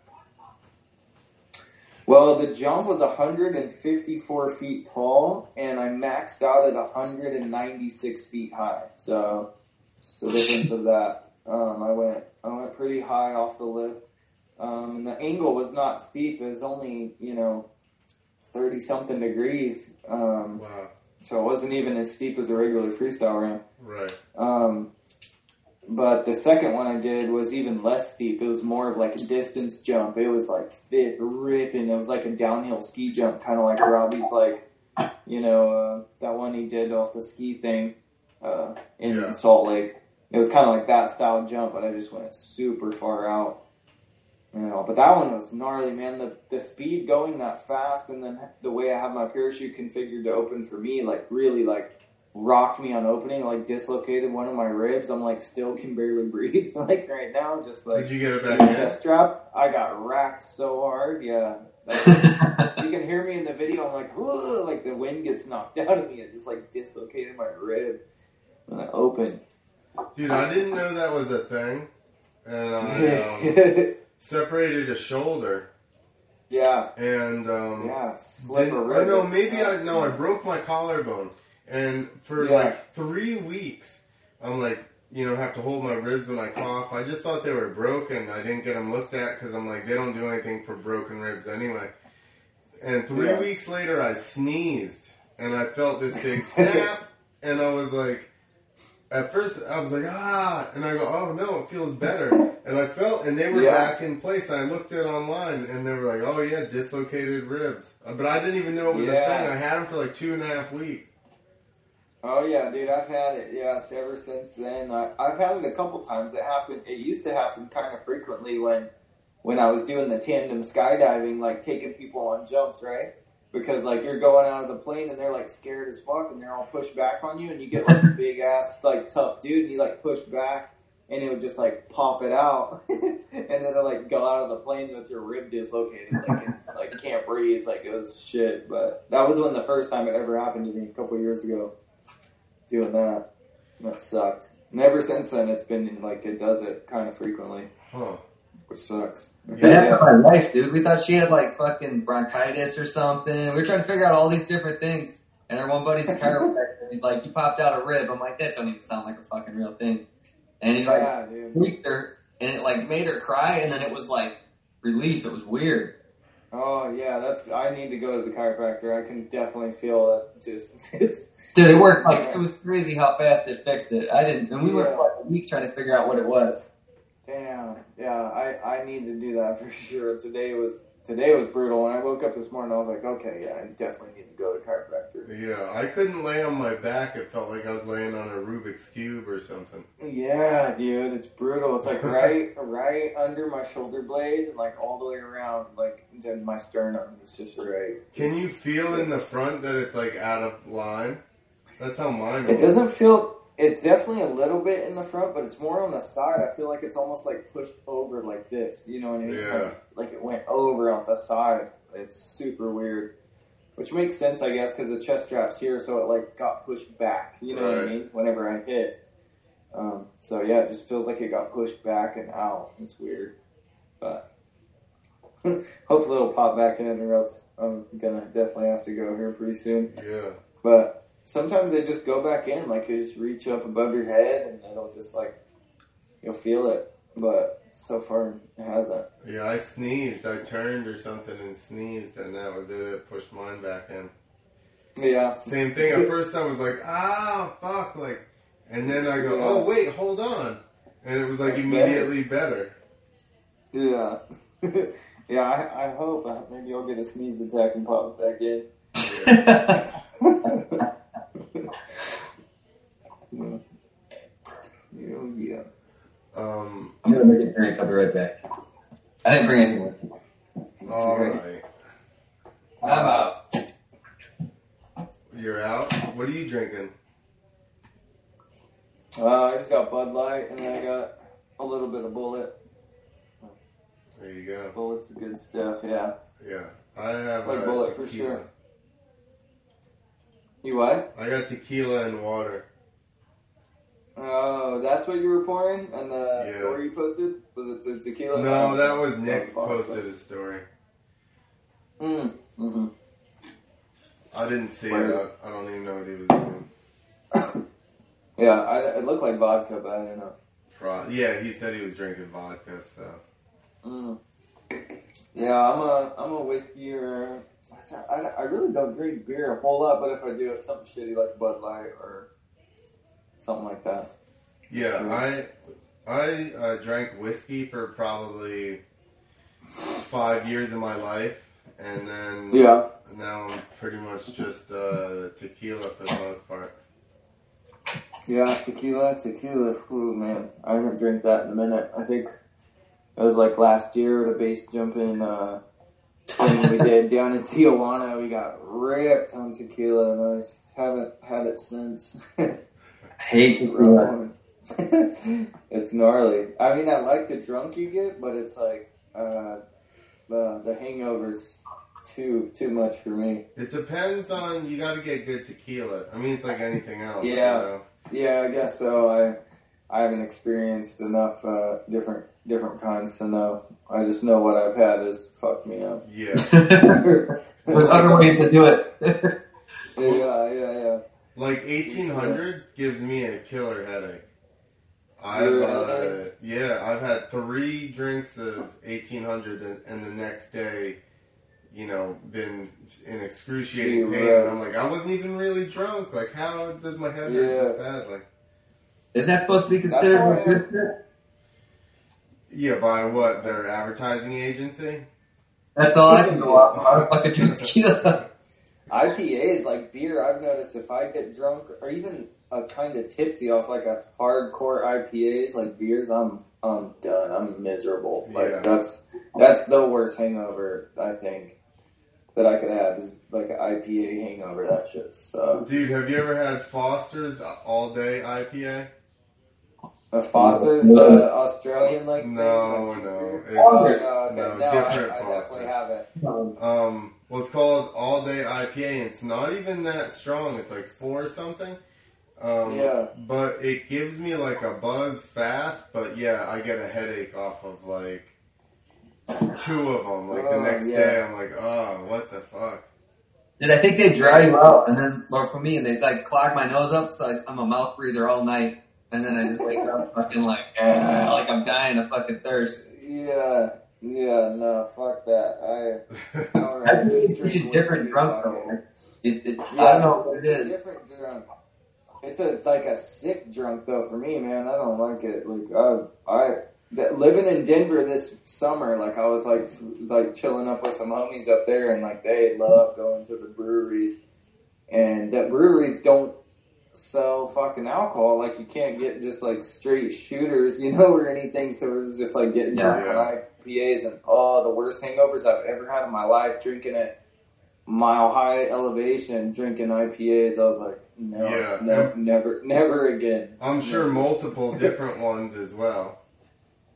Well, the jump was 154 feet tall, and I maxed out at 196 feet high. So the difference of that, um, I went I went pretty high off the lip, um, and the angle was not steep. It was only you know 30 something degrees, um, Wow. so it wasn't even as steep as a regular freestyle ramp. Right. Um, but the second one I did was even less steep. It was more of like a distance jump. It was like fifth ripping. It was like a downhill ski jump, kind of like Robbie's like, you know, uh, that one he did off the ski thing uh, in Yeah. Salt Lake. It was kind of like that style jump, but I just went super far out. You know, but that one was gnarly, man. The the speed going that fast, and then the way I have my parachute configured to open for me, like really like rocked me on opening, like dislocated one of my ribs. I'm like still can barely breathe, like right now, just like Did you get it in back chest strap. I got racked so hard, yeah. Like, you can hear me in the video. I'm like, "Whoa," like the wind gets knocked out of me. It just like dislocated my rib when I opened. Dude, I didn't know that was a thing. And I um, separated a shoulder. yeah, And um, yeah, slip Then- a or rib. no, maybe I no, I broke my collarbone, and for Yeah. like three weeks, I'm like, you know, have to hold my ribs when I cough. I just thought they were broken. I didn't get them looked at because I'm like, they don't do anything for broken ribs anyway. And three Yeah. weeks later, I sneezed, and I felt this big snap, and I was like. At first, I was like, ah, and I go, oh no, it feels better. And I felt, and they were Yeah. back in place. I looked it online, and they were like, oh yeah, dislocated ribs. But I didn't even know it was a thing. I had them for like two and a half weeks. Oh yeah, dude, I've had it. Yes, ever since then. I, I've had it a couple times. It happened. It used to happen kind of frequently when, when I was doing the tandem skydiving, like taking people on jumps, right? Because like you're going out of the plane and they're like scared as fuck and they're all pushed back on you and you get like a big ass like tough dude and you like push back and it would just like pop it out and then it like go out of the plane with your rib dislocated like and, like can't breathe like it was shit. But that was when the first time it ever happened to me a couple years ago doing that. That sucked. And ever since then, it's been like it does it kind of frequently, Huh. which sucks. That happened to my wife, dude. We thought she had like fucking bronchitis or something. We were trying to figure out all these different things. And her one buddy's a chiropractor. He's like, "You popped out a rib." I'm like, "That don't even sound like a fucking real thing." And he's like, Yeah, dude. tweaked her, and it like made her cry, and then it was like relief. It was weird. Oh yeah, that's. I need to go to the chiropractor. I can definitely feel it. Just it's. Dude, it worked like it was crazy how fast it fixed it. I didn't, and we went Yeah. for like a week trying to figure out what it was. Damn. Yeah, I I need to do that for sure. Today was today was brutal. When I woke up this morning, I was like, okay, yeah, I definitely need to go to the chiropractor. Yeah, I couldn't lay on my back. It felt like I was laying on a Rubik's cube or something. Yeah, dude, it's brutal. It's like right, right under my shoulder blade, like all the way around, like then my sternum. It's just right. Can you feel in the front that it's like out of line? That's how mine It doesn't feel. It's definitely a little bit in the front, but it's more on the side. I feel like it's almost like pushed over like this. You know what I mean? Yeah. Like, like it went over on the side. It's super weird, which makes sense, I guess, because the chest strap's here, so it like got pushed back. You know what I mean? Whenever I hit. Um, so yeah, it just feels like it got pushed back and out. It's weird, but hopefully it'll pop back in, or else I'm gonna definitely have to go here pretty soon. Yeah. But sometimes they just go back in, like you just reach up above your head, and it'll just like you'll feel it. But so far it hasn't. Yeah, I sneezed. I turned or something and sneezed, and that was it. It pushed mine back in. Yeah, Same thing. At first, I was like, ah, fuck, like, and then I go, Yeah. oh wait, hold on, and it was like That's immediately better. yeah, yeah. I, I hope uh, maybe I'll get a sneeze attack and pop it back in. yeah. Yeah, yeah. Um, I'm gonna make a drink. I'll be right back. I didn't bring anything with me. all Okay. right, I'm out. you're out. What are you drinking? Uh, I just got Bud Light, and then I got a little bit of Bulleit. There you go. Bulleit's good stuff. Yeah. Yeah, I have Like uh, Bulleit for sure. You what? I got tequila and water. Oh, that's what you were pouring, and the Yeah. story you posted was it the tequila? No, that was Nick posted a story. Mm. hmm I didn't see it. I, I don't even know what he was doing. Yeah, I, it looked like vodka, but I didn't know. Pro- yeah, he said he was drinking vodka. So Mm. Yeah, I'm a I'm a whiskey or I, I really don't drink beer a whole lot, but if I do, it's something shitty like Bud Light or something like that. yeah. I I uh, drank whiskey for probably five years of my life, and then Yeah, now I'm pretty much just uh, tequila for the most part. yeah, tequila, tequila. Ooh, man, I haven't drank that in a minute. I think it was like last year at a base jumping uh, thing we did down in Tijuana. We got ripped on tequila, and I haven't had it since. I hate to a tequila. it's gnarly. I mean, I like the drunk you get, but it's like uh, the the hangovers too too much for me. It depends on you got to get good tequila. I mean, it's like anything else. you Yeah. know? Yeah, I guess so. I I haven't experienced enough uh, different different kinds to know. I just know what I've had has fucked me up. Yeah. There's other ways to do it. yeah, yeah, yeah. Like 1800 gives me a killer headache. I've Killer uh, yeah, I've had three drinks of 1800 and, and the next day, you know, been in excruciating pain. And I'm like, I wasn't even really drunk. Like, how does my head Yeah. hurt this badly? Isn't that supposed to be considered how good? Yeah, by what their advertising agency? That's all I can go off. of. I don't fucking drink tequila. IPAs like beer. I've noticed if I get drunk or even a kind of tipsy off like a hardcore IPAs like beers, I'm I'm done. I'm miserable. Like Yeah. that's that's the worst hangover I think that I could have is like an IPA hangover. That shit sucks. Dude, have you ever had Foster's all day IPA? A Foster's No. the Australian like No, thing? no. Oh, It's, okay. no, No, different I, I definitely Fosters. haven't. Um, well, it's called All Day IPA. and It's not even that strong. It's like four something. Um, Yeah. But it gives me like a buzz fast. But yeah, I get a headache off of like two of them. Like the Oh, next yeah. day, I'm like, oh, what the fuck? Dude, I think they dry you out, and then, or for me, they like clog my nose up, so I, I'm a mouth breather all night, and then I just wake up fucking like, like I'm dying of fucking thirst. Yeah. Yeah. No. Fuck that. I. I Alright, think it's such a different drunk though. it. It, it, I don't know what it it's a different drunk. It's a like a sick drunk though for me, man. I don't like it. Like I, I that, living in Denver this summer, like I was like like chilling up with some homies up there, and like they love going to the breweries, and that breweries don't sell fucking alcohol. Like you can't get just like straight shooters, you know, or anything. So it was just like getting Yeah. drunk on IPAs and oh, the worst hangovers I've ever had in my life. Drinking it mile high elevation, drinking IPAs. I was like, no, Yeah. no, never, never again. I'm sure multiple different ones as well.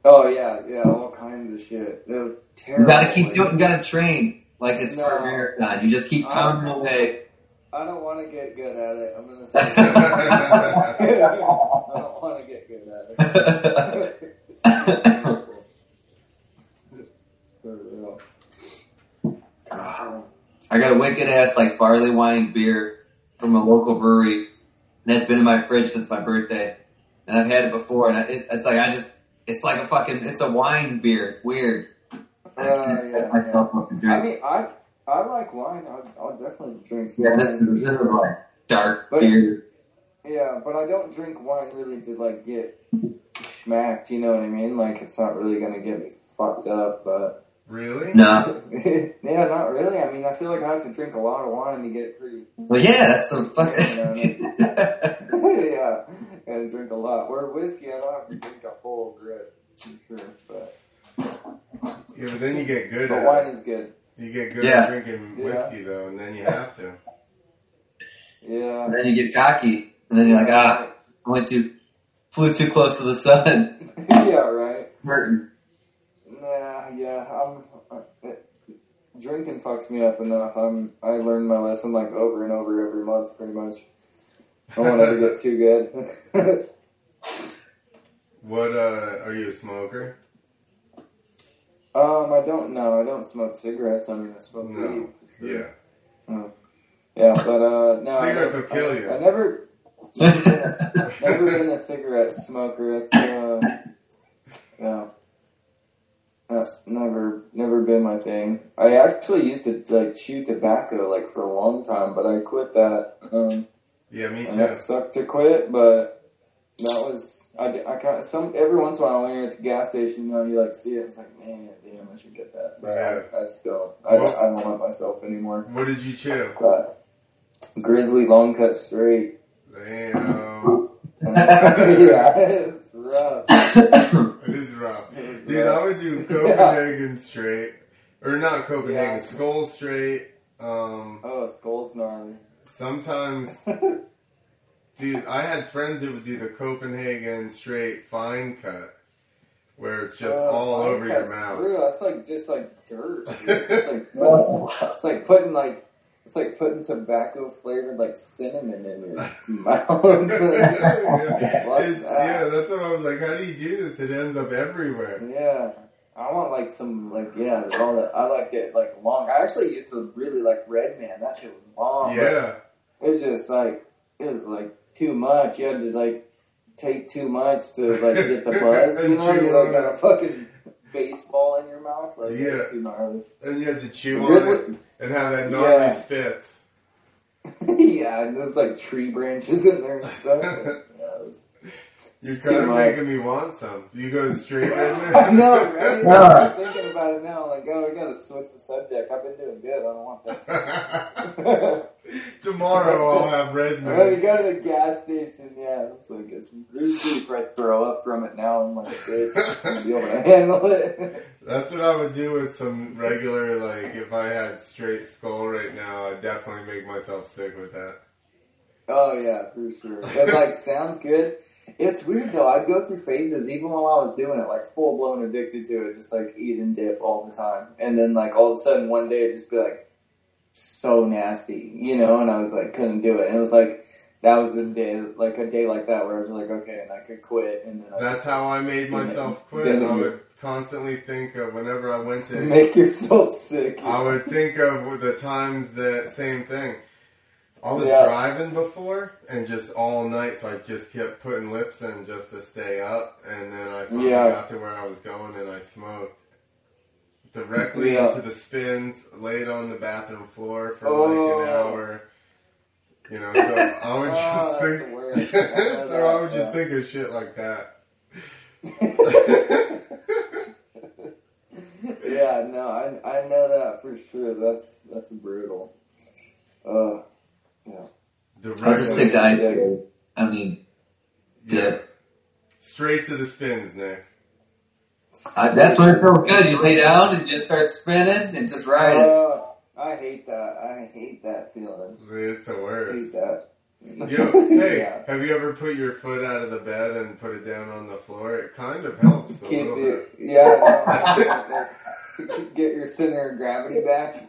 Oh yeah, yeah, all kinds of shit. It was terrible. You gotta keep doing. You gotta train like it's for a marathon. You just keep pounding away. I don't want to get good at it. I'm gonna say. I don't want to get good at it. For real. Got a wicked ass like barley wine beer from a local brewery that's been in my fridge since my birthday, and I've had it before, and I, it, it's like I just it's like a fucking it's a wine beer. It's weird. I Uh, yeah, get myself up to drink. I mean, I I like wine. I'll, I'll definitely drink some yeah, this, wine. is- for this is like dark But- beer. Yeah, but I don't drink wine really to like get smacked. You know what I mean? Like it's not really gonna get me fucked up. But Really? No, yeah, not really. I mean, I feel like I have to drink a lot of wine to get pretty. well, yeah, that's the fucking. yeah, gotta drink a lot. Where whiskey, I don't have to drink a whole grip for sure. But Yeah, but then you get good but at wine is good. you get good Yeah. at drinking Yeah. whiskey though, and then you have to. Yeah. and then you get cocky, and then you're like, ah, I went too, flew too close to the sun. yeah, right. Hurting. Nah, yeah, I'm. Uh, it, drinking fucks me up enough. I'm. I learned my lesson like over and over every month, pretty much. I won't ever get too good. What uh are you a smoker? um, I don't know. I don't smoke cigarettes. I mean, I smoke No. weed for sure. Yeah. Yeah, but uh, no. I Cigarettes never- will kill you. I, I never. Never been, a, never been a cigarette smoker. It's uh, yeah. That's never, never been my thing. I actually used to like chew tobacco like for a long time, but I quit that. Um, Yeah, me and too. that sucked to quit. But that was I, I kind of some every once in a while when you're at the gas station, you know, you like see it. It's like, man, damn, I should get that. But Yeah. I, I don't. I, Well- I don't want myself anymore. What did you chew? But Grizzly long cut straight. Damn. yeah, it's rough. It is rough. It was Dude, rough. I would do Copenhagen straight. Or not Copenhagen, Yeah. Skoal straight. Um Oh, Skoal's gnarly. sometimes dude, I had friends that would do the Copenhagen straight fine cut. Where it's just Uh, all over your mouth. Brutal. It's like just like dirt. It's like putting, it's like putting like it's like putting tobacco flavored like cinnamon in your mouth. yeah. What It's- that? yeah, that's what I was like. How do you do this? It ends up everywhere. Yeah. I want like some like yeah, all that I liked it like long. I actually used to really like Red Man. That shit was long. Yeah, It was just like it was like too much. You had to like take too much to like get the buzz. You know, you like on got it. a fucking baseball in your mouth. Like Yeah. it's too gnarly. and you have to chew on it and have that gnarly Yeah. spits. yeah, and there's like tree branches in there and stuff. yeah, it was, You're kind of making me want some. You go straight in I know, right? I'm thinking about it now. Like, oh, we gotta switch the subject. I've been doing good. I don't want that. Tomorrow I'll have red Well, you moon. go to the gas station, yeah. It's like it's grizzly. Probably throw up from it now. I'm like, bitch, I'm be able to handle it. That's what I would do with some regular, like, if I had straight Skoal right now, I'd definitely make myself sick with that. oh yeah, for sure. It like sounds good. It's weird though. I'd go through phases even while I was doing it, like full blown addicted to it, just like eat and dip all the time. And then like all of a sudden one day it'd just be like so nasty, you know, and I was like couldn't do it. And it was like that was the day like a day like that where I was like, okay, and I could quit and then I That's how I made myself quit. Didn't I would constantly think of whenever I went to make yourself sick. I would think of the times that same thing. I was Yeah. driving before and just all night, so I just kept putting lips in just to stay up. And then I finally Yeah. got to where I was going and I smoked directly Yeah. into the spins, laid on the bathroom floor for Oh. like an hour. You know, so I would Oh, just think. the worst. I know so I would just think of shit like that. yeah, no, I I know that for sure. That's that's brutal. Uh, Direct, I'll just think to Yeah. IPAs. I mean, yeah, dip. straight to the spins, Nick. I, that's when it feels good. You lay down and just start spinning and just ride it. Uh, I hate that. I hate that feeling. It's the I worst. hate that. Yo, hey, yeah. have you ever put your foot out of the bed and put it down on the floor? It kind of helps a Keep little it. Yeah. no, Get your center of gravity back.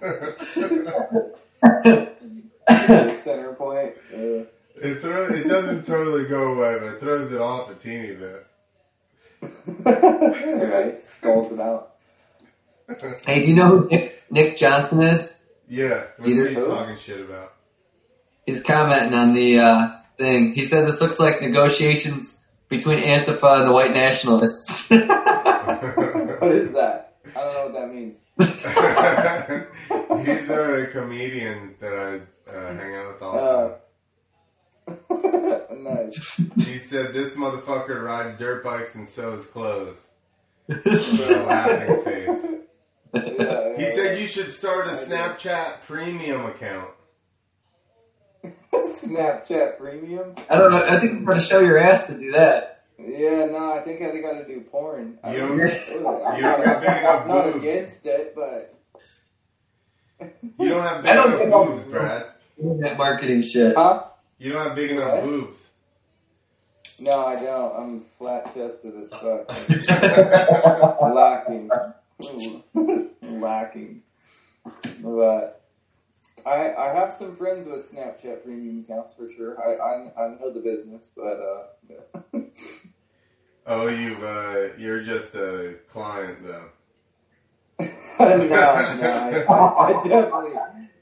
Bit. Your center point. Uh, it throws. It doesn't totally go away, but it throws it off a teeny bit. right. Skulls it out. Hey, do you know who Nick, Nick Johnson is? Yeah, what's Either he who? talking shit about? He's commenting on the uh, thing. He said this looks like negotiations between Antifa and the white nationalists. What is that? I don't know what that means. He's a comedian that I uh, hang out with all the Uh, time. nice. He said this motherfucker rides dirt bikes and sews clothes. With a laughing face. Yeah, He yeah, said you should start a Snapchat premium account. Snapchat Premium. I don't know. I think you're going to show your ass to do that. Yeah, no, I think I got to do porn. You mean, don't- what is it? I'm you don't not- got big enough I'm not against it, but You don't have I big don't enough think I'll- boobs, Brad. That marketing shit. huh? You don't have big enough What? boobs. No, I don't. I'm flat chested as fuck. Lacking. Lacking. But I I have some friends with Snapchat premium accounts for sure. I I, I know the business, but uh, Oh, you uh, you're just a client though. No, no, I, I definitely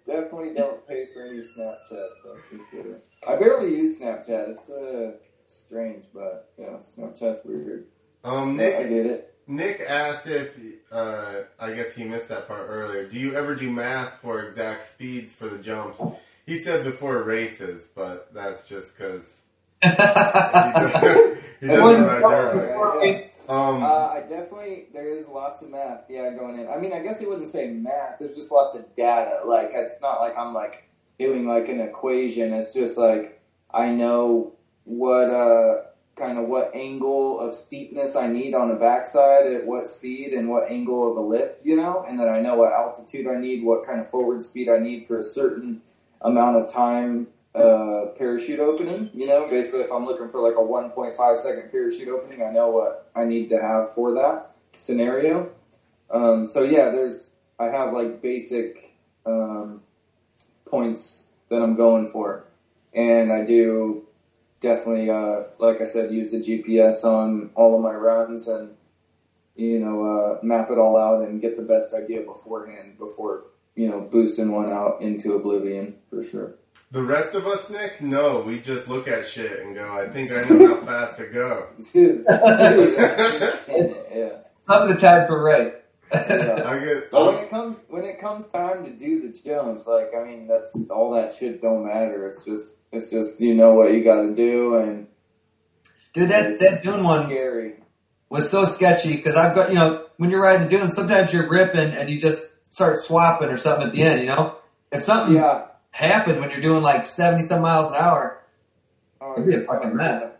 definitely don't pay for any Snapchats. That's for sure. I barely use Snapchat. It's uh strange, but yeah, Snapchat's weird. Um, But I Nick get it. Nick asked if uh, I guess he missed that part earlier. Do you ever do math for exact speeds for the jumps? He said before races, but that's just because he doesn't he doesn't ride dirt bikes. Um, Uh, I definitely there is lots of math. Yeah, going in. I mean, I guess you wouldn't say math. There's just lots of data. Like it's not like I'm like doing like an equation. It's just like I know what uh kind of what angle of steepness I need on the backside at what speed and what angle of a lip, you know, and then I know what altitude I need, what kind of forward speed I need for a certain amount of time uh, parachute opening. You know, basically, if I'm looking for like a 1.5 second parachute opening, I know what I need to have for that scenario. Um, so yeah, there's I have like basic um, points that I'm going for, and I do definitely, uh, like I said, use the GPS on all of my runs and you know uh, map it all out and get the best idea beforehand before you know boosting one out into oblivion for sure. The rest of us, Nick, no, we just look at shit and go, I think I know how fast to go. Just- yeah. Something time for Ray. Yeah. I get, But when it comes when it comes time to do the jumps, like I mean, that's all that shit don't matter. It's just it's just you know what you got to do, and Dude, that, that Dune one scary. was so sketchy because I've got, you know, when you're riding the Dune, sometimes you're ripping and you just start swapping or something at the end, you know? If something Yeah, happened when you're doing like 70 some miles an hour, oh, It'd be a fucking mess.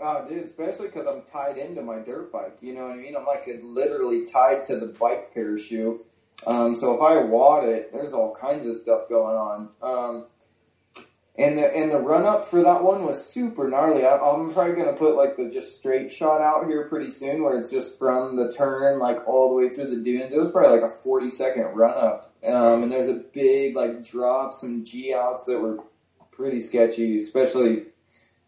Oh, dude, especially because I'm tied into my dirt bike. You know what I mean? I'm like literally tied to the bike parachute. Um, so if I wad it, there's all kinds of stuff going on. Um, and the and the run up for that one was super gnarly. I, I'm probably gonna put like the just straight shot out here pretty soon, where it's just from the turn like all the way through the dunes. It was probably like a 40 second run up, um, and there's a big like drop, some G outs that were pretty sketchy, especially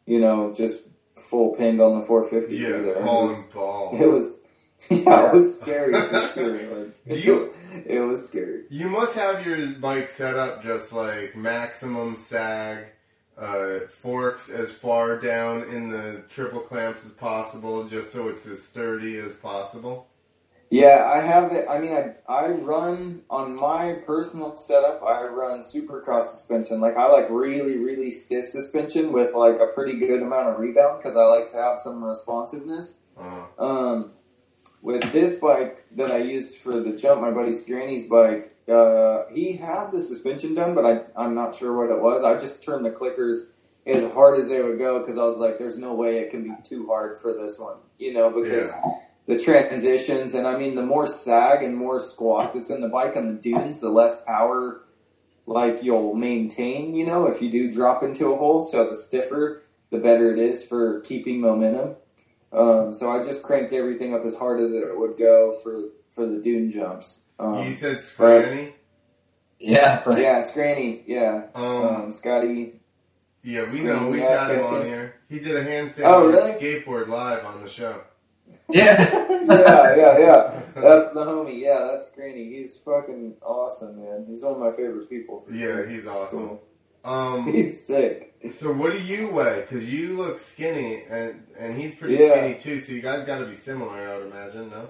you know just full pinned on the 450 yeah, through there. It was, it was yeah, it was scary for sure. Like, Do you- it was scary. You must have your bike set up just like maximum sag, uh, forks as far down in the triple clamps as possible, just so it's as sturdy as possible. Yeah, I have it. I mean, I I run on my personal setup. I run supercross suspension. Like I like really really stiff suspension with like a pretty good amount of rebound because I like to have some responsiveness. Uh, Um, with this bike that I used for the jump, my buddy Granny's bike, uh, he had the suspension done, but I I'm not sure what it was. I just turned the clickers as hard as they would go because I was like, "There's no way it can be too hard for this one," you know, because the transitions and I mean the more sag and more squat that's in the bike on the dunes, the less power like you'll maintain, you know, if you do drop into a hole. So the stiffer, the better it is for keeping momentum. Um, so I just cranked everything up as hard as it would go for for the dune jumps. you Um, said Scranny. yeah, for, yeah, Scranny, yeah, Um, um, Scotty. yeah, we know. We've yeah, had him on here. He did a handstand Oh, on really? his skateboard live on the show. Yeah. yeah, yeah, yeah. That's the homie. Yeah, that's Granny. He's fucking awesome, man. He's one of my favorite people. For Yeah, sure. he's awesome. Cool. Um, He's sick. so what do you weigh? Because you look skinny, and and he's pretty Yeah. skinny too. So you guys got to be similar, I would imagine. No.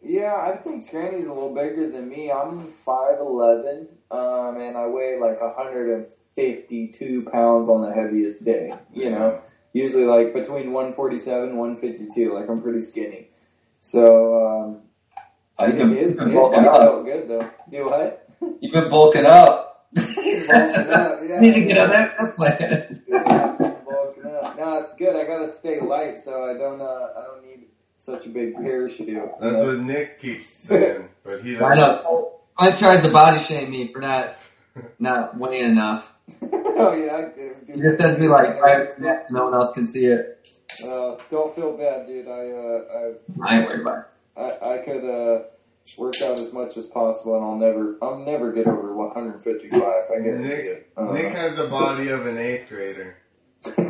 Yeah, I think Granny's a little bigger than me. I'm five eleven, um, and I weigh like hundred and fifty two pounds on the heaviest day. You know, usually like between one forty seven, one fifty two. Like I'm pretty skinny. So um, you've been, his, been his bulking up. good though. Do what? You've been bulking up. Bulking. Need to get on that, that plan. Yeah, up. No, it's good. I gotta stay light, so I don't. Uh, I don't need such a big parachute. you That's know? what Nick keeps saying, but he I doesn't. know. Clint tries to body shame me for not not weighing enough. oh yeah. I do. He just says me like private snacks, no one else can see it. Uh, don't feel bad, dude. I uh, I I ain't worried about it. I, I, I could uh, work out as much as possible, and I'll never, I'll never get over 155. I guarantee Nick. Uh, Nick has the body of an eighth grader. In the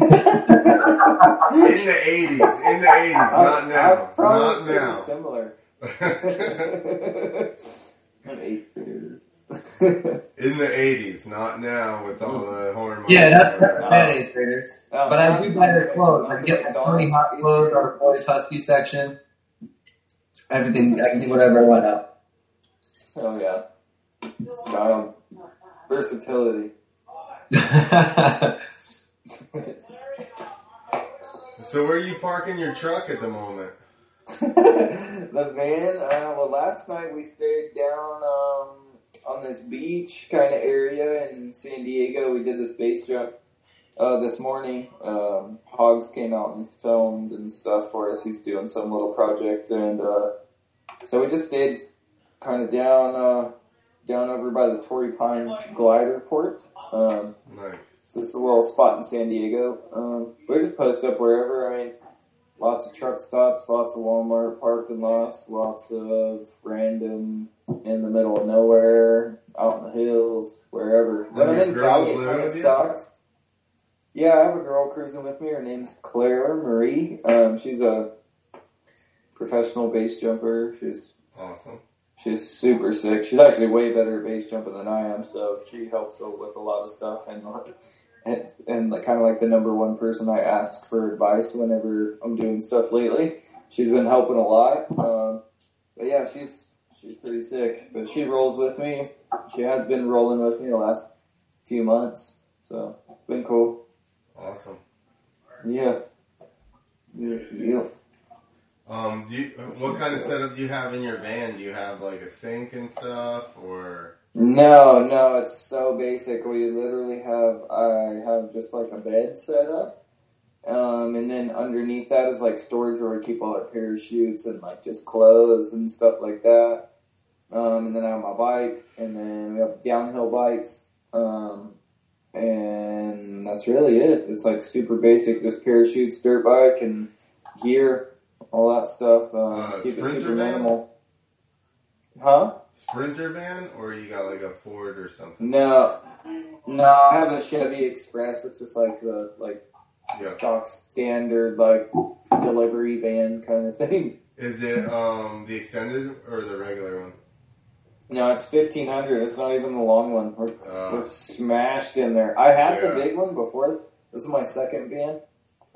80s. In the 80s. Not I now. probably Not now. similar. An eighth grader. In the 80s. Not now with all the hormones. Yeah, that's Uh, that's bad eighth graders. Oh, But I do buy their clothes. I get to like McDonald's. 20 hot clothes out of boys husky section. Everything I can do whatever I want now. Oh yeah, style, versatility. So where are you parking your truck at the moment? the van. Uh, well, last night we stayed down um, on this beach kind of area in San Diego. We did this base jump uh, this morning. Um, Hogs came out and filmed and stuff for us. He's doing some little project, and uh, so we just did kind of down uh, down over by the Torrey Pines glider port. Um, Nice. this is a little spot in San Diego. Um, we just post up wherever. I mean, lots of truck stops, lots of Walmart parking lots, lots of random in the middle of nowhere, out in the hills, wherever. When I'm in Cali, it live kind of you? sucks. Yeah, I have a girl cruising with me. Her name's Claire Marie. Um, she's a professional base jumper. She's Awesome. She's super sick. She's actually way better at base jumping than I am, so she helps with a lot of stuff and and, and like, kind of like the number one person I ask for advice whenever I'm doing stuff lately. She's been helping a lot. Um, but yeah, she's she's pretty sick. But she rolls with me. She has been rolling with me the last few months, so it's been cool. Awesome. Yeah. Yeah. yeah. Um, do you, what kind of setup do you have in your van? Do you have like a sink and stuff, or No, no, it's so basic. We literally have I have just like a bed set up. Um, and then underneath that is like storage where we keep all our parachutes and like just clothes and stuff like that. Um, and then I have my bike, and then we have downhill bikes. Um, and that's really it. It's like super basic, just parachutes, dirt bike, and gear, all that stuff. Um, Uh, keep it Sprinter super van? minimal. Huh? sprinter van, or you got like a Ford or something? No, no, I have a Chevy Express. It's just like the like Yeah. stock standard like delivery van kind of thing. Is it um the extended or the regular one? No, it's fifteen hundred. It's not even the long one. We're, Uh, we're smashed in there. I had Yeah. the big one before. This is my second van.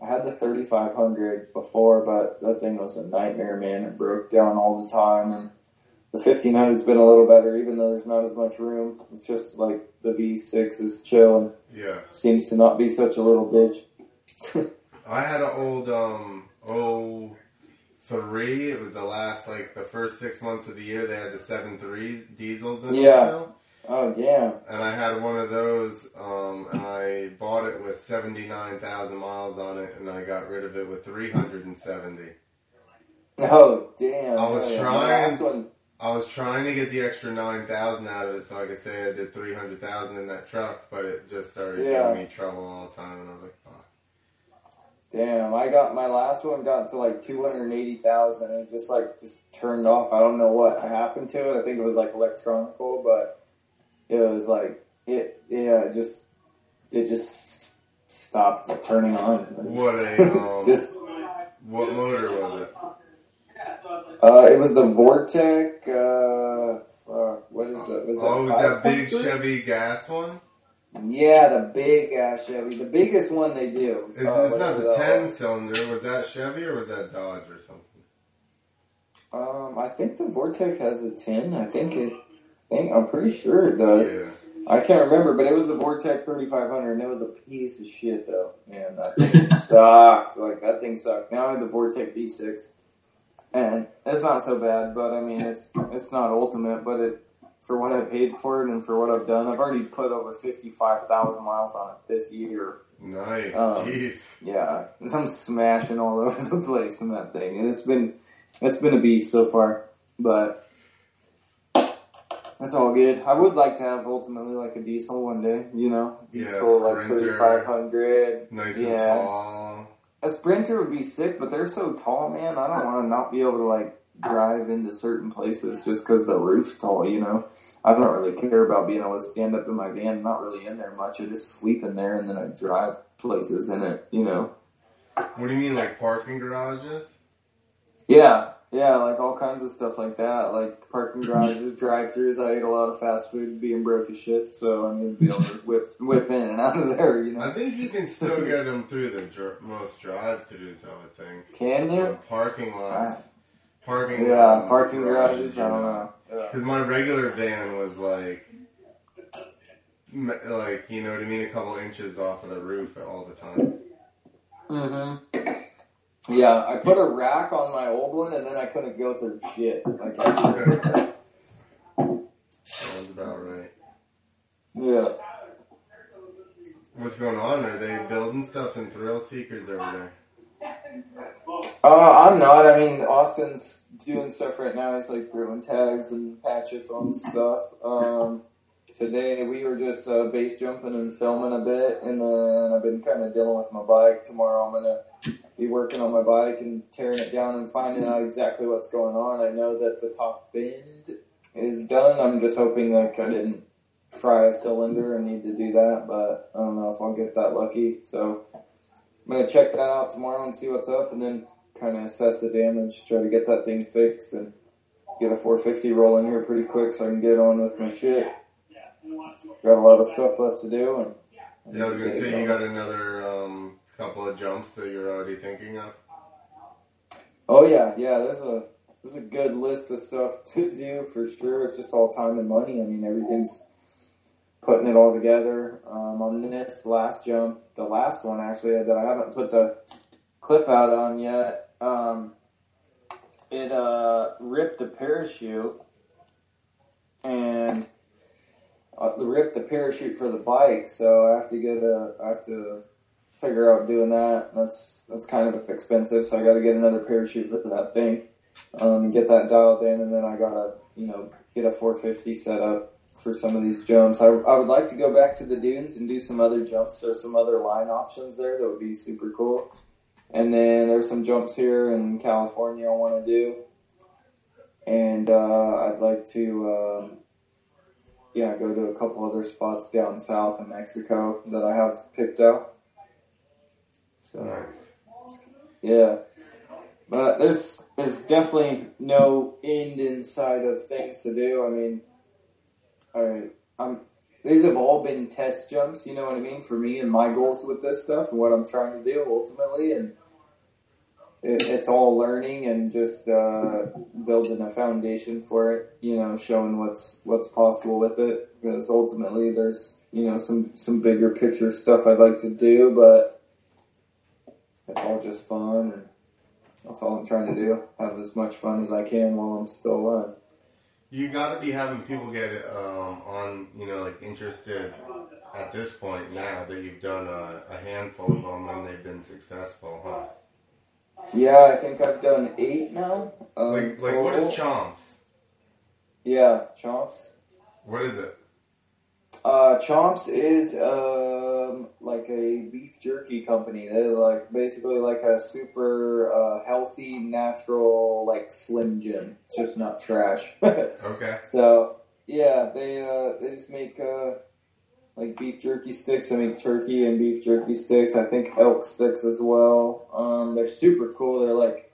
I had the thirty five hundred before, but that thing was a nightmare, man. It broke down all the time, and the fifteen hundred's been a little better, even though there's not as much room. It's just like the V six is chill and yeah. seems to not be such a little bitch. I had an old um oh three. It was the last like the first six months of the year. They had the seven three diesels in Yeah. still. Oh damn! And I had one of those, um, and I bought it with 79,000 miles on it, and I got rid of it with 370. Oh damn! I was Oh, trying- last one. I was trying to get the extra 9,000 out of it so I could say I did 300,000 in that truck, but it just started Yeah. giving me trouble all the time, and I was like. Damn, I got my last one got to like two hundred eighty thousand, and it just like just turned off. I don't know what happened to it. I think it was like electronical, but it was like it. Yeah, it just it just stopped turning on. What a, um, just What motor was it? Uh, it was the Vortec. Uh, fuck, what is it? Was oh, it was that big Chevy gas one? Yeah, the big ass Chevy, the biggest one they do. Is, Uh, it's not the ten cylinder. Was that Chevy or was that Dodge or something? Um, I think the Vortec has a ten. I think it. I think I'm pretty sure it does. Yeah. I can't remember, but it was the Vortec 3500, and it was a piece of shit though. Man, that thing sucked. Like that thing sucked. Now I have the Vortec V6, and it's not so bad. But I mean, it's it's not ultimate, but it for what I paid for it and for what I've done, I've already put over 55,000 miles on it this year. Nice. Um, Jeez. Yeah, I'm smashing all over the place in that thing, and it's been it's been a beast so far. But that's all good. I would like to have ultimately like a diesel one day. You know, Yeah, diesel like 3500. Nice yeah. and tall. A sprinter would be sick, but they're so tall, man. I don't want to not be able to like drive into certain places just because the roof's tall. You know, I don't really care about being able to stand up in my van. I'm not really in there much. I just sleep in there and then I drive places in it. You know. What do you mean, like parking garages? Yeah, yeah, like all kinds of stuff like that, like parking garages, drive-throughs. I ate a lot of fast food, being broke as shit, so I need to be able to whip whip in and out of there. You know. I think you can still get them through the dr- most drive-throughs. I would think. can The you? parking lots. Parking. Yeah, parking garages. I don't know. Yeah. Because my regular van was like, like you know what I mean, a couple inches off of the roof all the time. Mm-hmm. Yeah, I put a rack on my old one, and then I couldn't go through shit. Like, I, Sounds about right. yeah. What's going on? Are they building stuff in Thrill Seekers over there? Uh, I'm not. I mean, Austin's doing stuff right now. He's like throwing tags and patches on stuff. Um, today we were just uh, base jumping and filming a bit, and then I've been kind of dealing with my bike. Tomorrow I'm gonna be working on my bike and tearing it down and finding out exactly what's going on. I know that the top bend is done. I'm just hoping like I didn't fry a cylinder and need to do that, but I don't know if I'll get that lucky. So I'm gonna check that out tomorrow and see what's up, and then kind of assess the damage, try to get that thing fixed, and get a 450 rolling here pretty quick so I can get on with my shit. Got a lot of stuff left to do, and Yeah, I was gonna say you got another um, couple of jumps that you're already thinking of. Oh yeah, yeah. There's a there's a good list of stuff to do for sure. It's just all time and money. I mean, everything's putting it all together. Um, on this last jump, the last one actually that I haven't put the clip out on yet. Um, it uh, ripped the parachute and uh, ripped the parachute for the bike. So I have to get a I have to figure out doing that. That's that's kind of expensive, so I got to get another parachute for that thing, um, get that dialed in, and then I gotta you know get a 450 set up for some of these jumps. I, I would like to go back to the dunes and do some other jumps. There's some other line options there that would be super cool. And then there's some jumps here in California I want to do, and uh, I'd like to. Um, yeah, go to a couple other spots down south in Mexico that I have picked out. So yeah, but there's there's definitely no end in sight of things to do. I mean, I I'm these have all been test jumps. You know what I mean for me and my goals with this stuff and what I'm trying to do ultimately, and it, it's all learning and just uh, building a foundation for it. You know, showing what's what's possible with it because ultimately there's you know some some bigger picture stuff I'd like to do, but it's all just fun and that's all I'm trying to do. Have as much fun as I can while I'm still alive. You got to be having people get um, on, you know, like interested at this point now that you've done a, a handful of them and they've been successful, huh? Yeah, I think I've done eight now. Um, Like, like what is. Chomps? Yeah, Chomps. What is it? Uh, Chomps is um, like a beef jerky company. They're like basically like a super uh, healthy, natural, like Slim Jim. It's just not trash. Okay. so yeah, they uh, they just make uh, like beef jerky sticks. I make turkey and beef jerky sticks. I think elk sticks as well. Um, they're super cool. They're like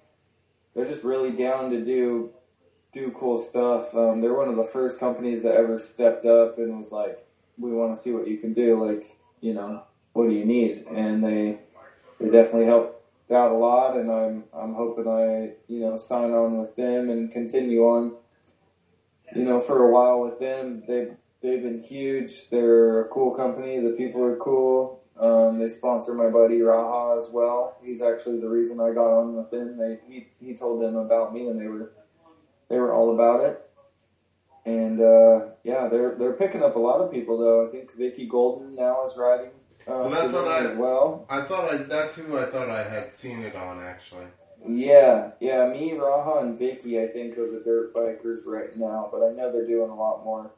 they're just really down to do do cool stuff. Um, they're one of the first companies that ever stepped up and was like, "We want to see what you can do. Like, you know, what do you need?" And they they definitely helped out a lot. And I'm I'm hoping I you know sign on with them and continue on. You know, for a while with them, they they've been huge. They're a cool company. The people are cool. Um, they sponsor my buddy Raha as well. He's actually the reason I got on with them. They he, he told them about me, and they were they were all about it. And uh, yeah, they're they're picking up a lot of people though. I think Vicki Golden now is riding. Uh, Well, that's what I- as well. I thought I, that's who I thought I had seen it on actually. Yeah, yeah. Me, Raha, and Vicki, I think, are the dirt bikers right now. But I know they're doing a lot more.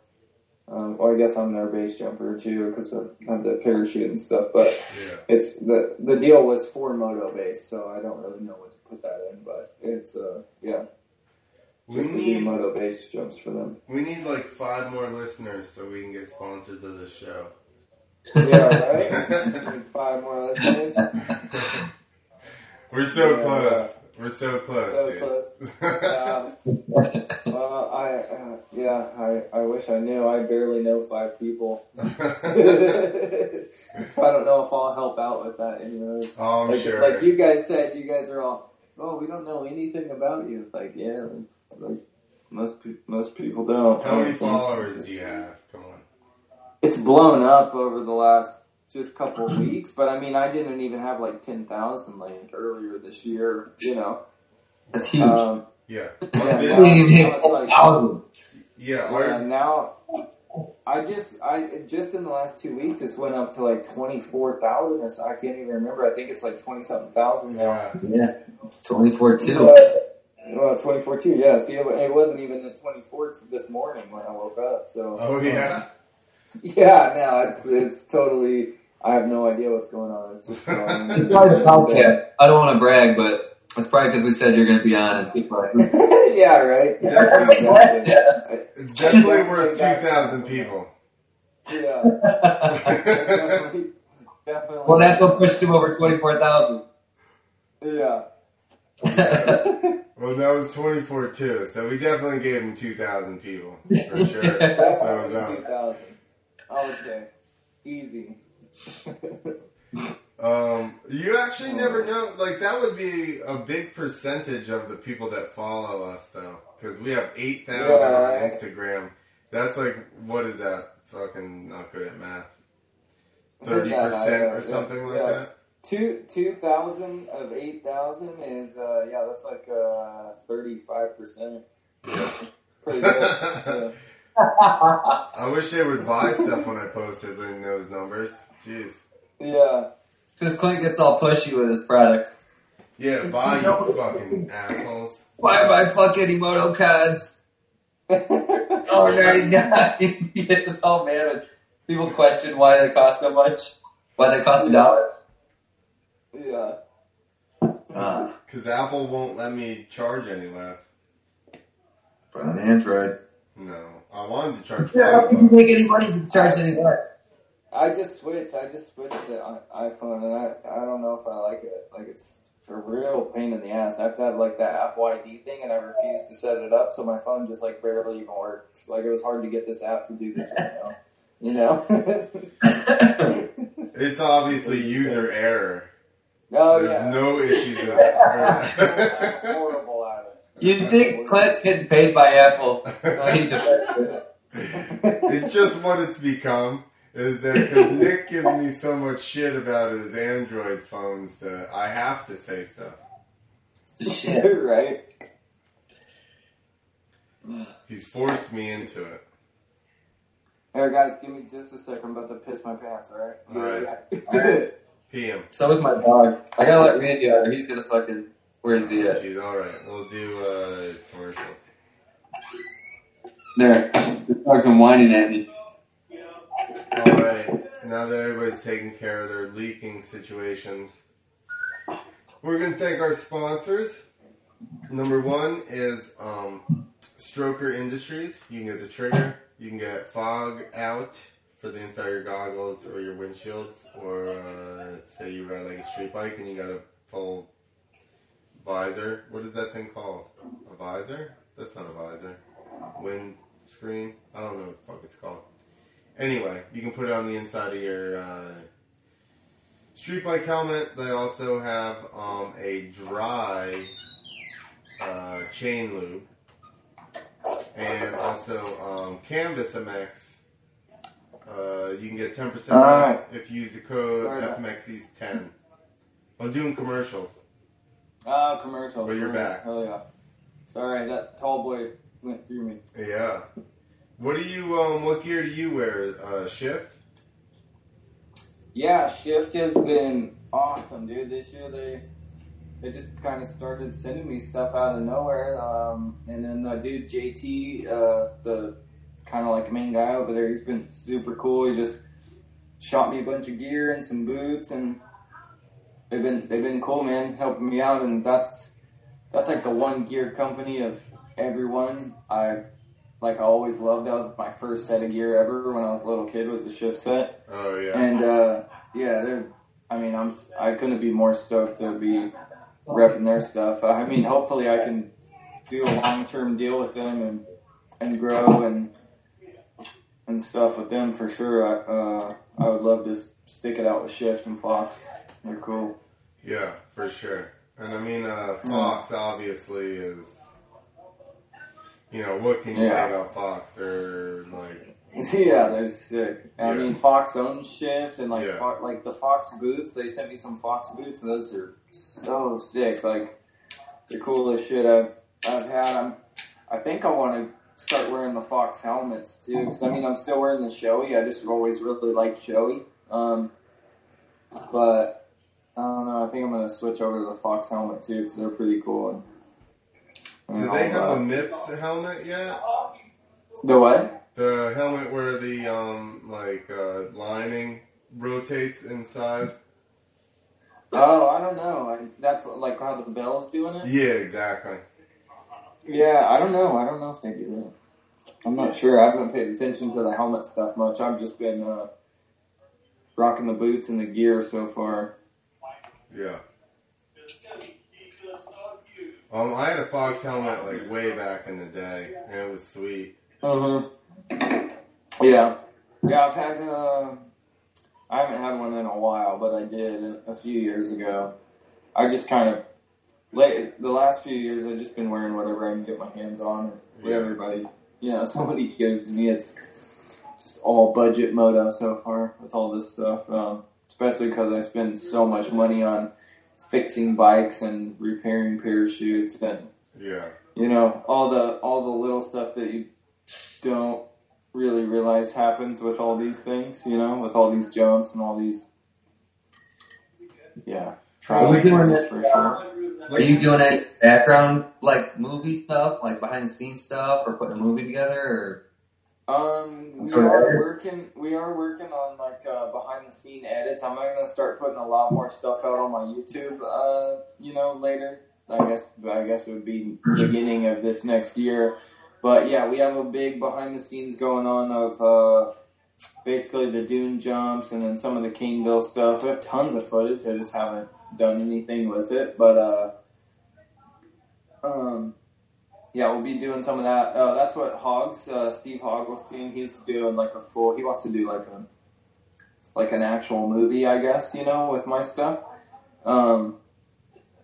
Um, well, I guess I'm their base jumper too because I have the parachute and stuff. But Yeah. it's the the deal was for moto base, so I don't really know what to put that in. But it's uh yeah, We just to do need moto base jumps for them. we need like five more listeners so we can get sponsors of this show. Yeah, right. Five more listeners. We're so Yeah. close. We're so close, So dude. close. Yeah. Well, I uh, yeah, I, I wish I knew. I barely know five people. so I don't know if I'll help out with that. Anyways, oh, I'm like, sure. like you guys said, you guys are all. Oh, we don't know anything about you. It's like yeah, it's like most pe- most people don't. How many followers do you have? Come on. It's blown up over the last just a couple of weeks, but I mean, I didn't even have like ten thousand like earlier this year. You know, That's huge. um, Yeah. Yeah, we Yeah. now like- 4,000. Yeah. Yeah, now I just I just in the last two weeks it's went up to like twenty four thousand or so. I can't even remember. I think it's like twenty something thousand now. yeah. Yeah, it's 24 2. But- well, twenty four too. Yeah. See, it, it wasn't even the twenty fourth this morning when I woke up. So Oh yeah. um, yeah. No, it's it's totally. I have no idea what's going on. It's just going. Um, it's probably the podcast. I don't want to brag, but it's probably because we said you're going to be on, and people are like, yeah. Right. Definitely. Yes. It's definitely worth two thousand people. Yeah. Definitely. Definitely. well, that's what pushed him over 24,000. Yeah. Well, that was twenty four too, so we definitely gave him two thousand people for sure. That was 2,000. I would say. Easy. Um, you actually never know. Like that would be a big percentage of the people that follow us, though, because we have eight thousand Yeah. on Instagram. That's like what is that? Fucking not good at math. Thirty percent or something like yeah. that. Two two thousand of eight thousand is uh yeah that's like uh thirty five percent. Pretty good. Yeah. I wish they would buy stuff when I posted in those numbers. Jeez. yeah. Because Clint gets all pushy with his products. Yeah, buy you fucking assholes. Why am I fucking Emoto cards? Oh, 99. he gets all mad people question why they cost so much. Why they cost a dollar. yeah. Uh, Because Apple won't let me charge any less. for an Android. No, I wanted to charge Yeah, how five can you make any money if you charge any less? I just switched. I just switched to i- iPhone, and I I don't know if I like it. Like it's a real pain in the ass. I have to have like that Apple ID thing, and I refuse to set it up, so my phone just like barely even works. Like it was hard to get this app to do this right now. You know? It's obviously user error. oh There's yeah. no issues with I'm it. horrible at it. You'd think Clint's getting paid by Apple. No, he defends it. it's just what it's become. Is that because Nick gives me so much shit about his Android phones that I have to say stuff. Shit. right? He's forced me into it. Alright, guys, give me just a second. I'm about to piss my pants, alright? Alright. PM. So is my dog. I gotta let Randy out he's gonna fucking. Where's he at? Jeez, alright. We'll do uh, commercials. There. The dog's been whining at me. Alright. Now that everybody's taking care of their leaking situations, we're going to thank our sponsors. Number one is um, Stroker Industries. You can get the trigger. You can get fog out for the inside of your goggles or your windshields. Or uh, say you ride like a street bike and you got a full visor. What is that thing called? A visor? That's not a visor. Wind screen? I don't know what the fuck it's called. Anyway, you can put it on the inside of your uh, street bike helmet. They also have um, a dry uh, chain lube and also um, Canvas MX. Uh, you can get 10% off Alright. if you use the code Sorry about- FMXES10. I was doing commercials. Ah, commercial. But you're back. Hell yeah. Sorry, that tall boy went through me. Yeah. What do you um? What gear do you wear? Uh, shift. Yeah, Shift has been awesome, dude. This year they they just kind of started sending me stuff out of nowhere. Um, and then the dude JT, uh, the kind of like main guy over there, he's been super cool. He just shot me a bunch of gear and some boots, and they've been they've been cool, man, helping me out. And that's that's like the one gear company of everyone I like. I always loved. That was my first set of gear ever when I was a little kid. Was the Shift set. Oh yeah. And uh, yeah, they're. I mean, I'm. I couldn't be more stoked to be repping their stuff. I mean, hopefully, I can do a long term deal with them and and grow and and stuff with them for sure. I uh, I would love to stick it out with Shift and Fox. They're cool. yeah, for sure. And I mean, uh, Fox obviously is. You know what can you Yeah. say about Fox? They're like, yeah, they're sick. I Yeah. mean, Fox owns Shift and like Yeah. Like the Fox boots. They sent me some Fox boots. Those are so sick. Like the coolest shit I've I've had. I'm. I think I want to start wearing the Fox helmets too. Because I mean, I'm still wearing the Shoei. I just always really liked Shoei. Um, but I don't know. I think I'm gonna switch over to the Fox helmet too because they're pretty cool. And, and do they have all a. MIPS helmet yet? the what? The helmet where the um like uh, lining rotates inside. Oh, I don't know. I, that's like how the Bell's doing it. Yeah, exactly. Yeah, I don't know. I don't know if they do that. I'm not sure. I haven't paid attention to the helmet stuff much. I've just been uh, rocking the boots and the gear so far. Yeah. Um, I had a Fox helmet like way back in the day, and it was sweet. Uh huh. Yeah, yeah. I've had. Uh, I haven't had one in a while, but I did a few years ago. I just kind of late the last few years. I've just been wearing whatever I can get my hands on. Yeah. everybody, you know, somebody gives to me. It's just all budget moto so far with all this stuff. Um, especially because I spend so much money on fixing bikes and repairing parachutes and Yeah. you know all the all the little stuff that you don't really realize happens with all these things you know with all these jumps and all these yeah Well, we trials can- for sure Are you doing any background like movie stuff, like behind the scenes stuff, or putting a movie together? Or um we are working we are working on like uh, behind the scene edits i'm gonna start putting a lot more stuff out on my youtube uh you know later i guess i guess it would be beginning of this next year but yeah we have a big behind the scenes going on of uh basically the dune jumps and then some of the Caineville stuff. We have tons of footage. I just haven't done anything with it. But uh, um, yeah, we'll be doing some of that. Uh, that's what Hogs, uh, Steve Hogglestein, he's doing like a full. He wants to do like a like an actual movie, I guess. You know, with my stuff. Um,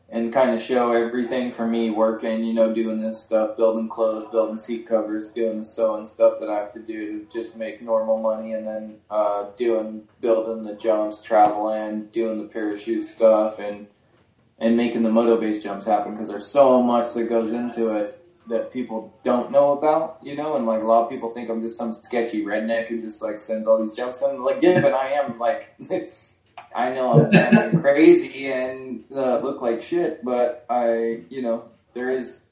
and kind of show everything for me working, you know, doing this stuff, building clothes, building seat covers, doing the sewing stuff that I have to do to just make normal money, and then uh, doing building the jumps, traveling, doing the parachute stuff, and and making the moto base jumps happen because there's so much that goes into it that people don't know about, you know, and like a lot of people think I'm just some sketchy redneck who just like sends all these jumps in. Like, yeah, but I am like. I know I'm crazy and uh, look like shit, but I, you know, there is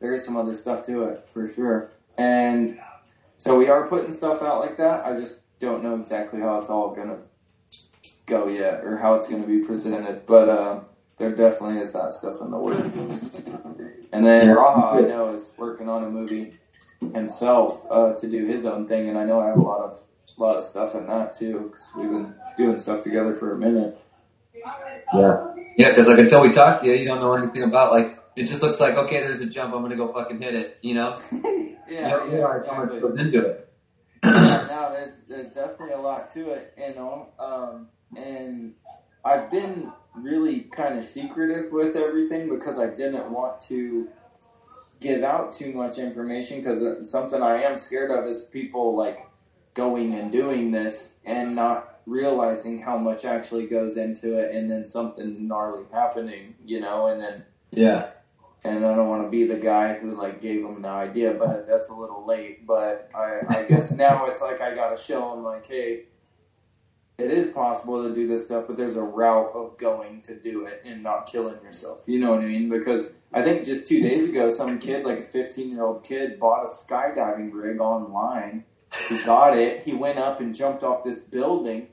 there is some other stuff to it for sure. And so we are putting stuff out like that. I just don't know exactly how it's all gonna go yet or how it's gonna be presented, but uh, there definitely is that stuff in the works. And then Yeah. Raha, I know, is working on a movie himself uh, to do his own thing, and I know I have a lot of a lot of stuff in that too because we've been doing stuff together for a minute. Yeah, yeah. Because like until we talk to you, you don't know anything about like. It just looks like okay. There's a jump. I'm gonna go fucking hit it. You know. yeah, you don't yeah, realize how much exactly. goes into it. yeah, no, there's there's definitely a lot to it, you know. Um, and I've been really kind of secretive with everything because I didn't want to give out too much information because uh, something I am scared of is people like going and doing this and not realizing how much actually goes into it, and then something gnarly happening, you know, and then Yeah. and I don't want to be the guy who like gave them the idea, but that's a little late. But I, I guess now it's like I gotta show them like, hey, it is possible to do this stuff, but there's a route of going to do it and not killing yourself. You know what I mean? Because I think just two days ago, some kid, like a 15 year old kid, bought a skydiving rig online. He got it. He went up and jumped off this building.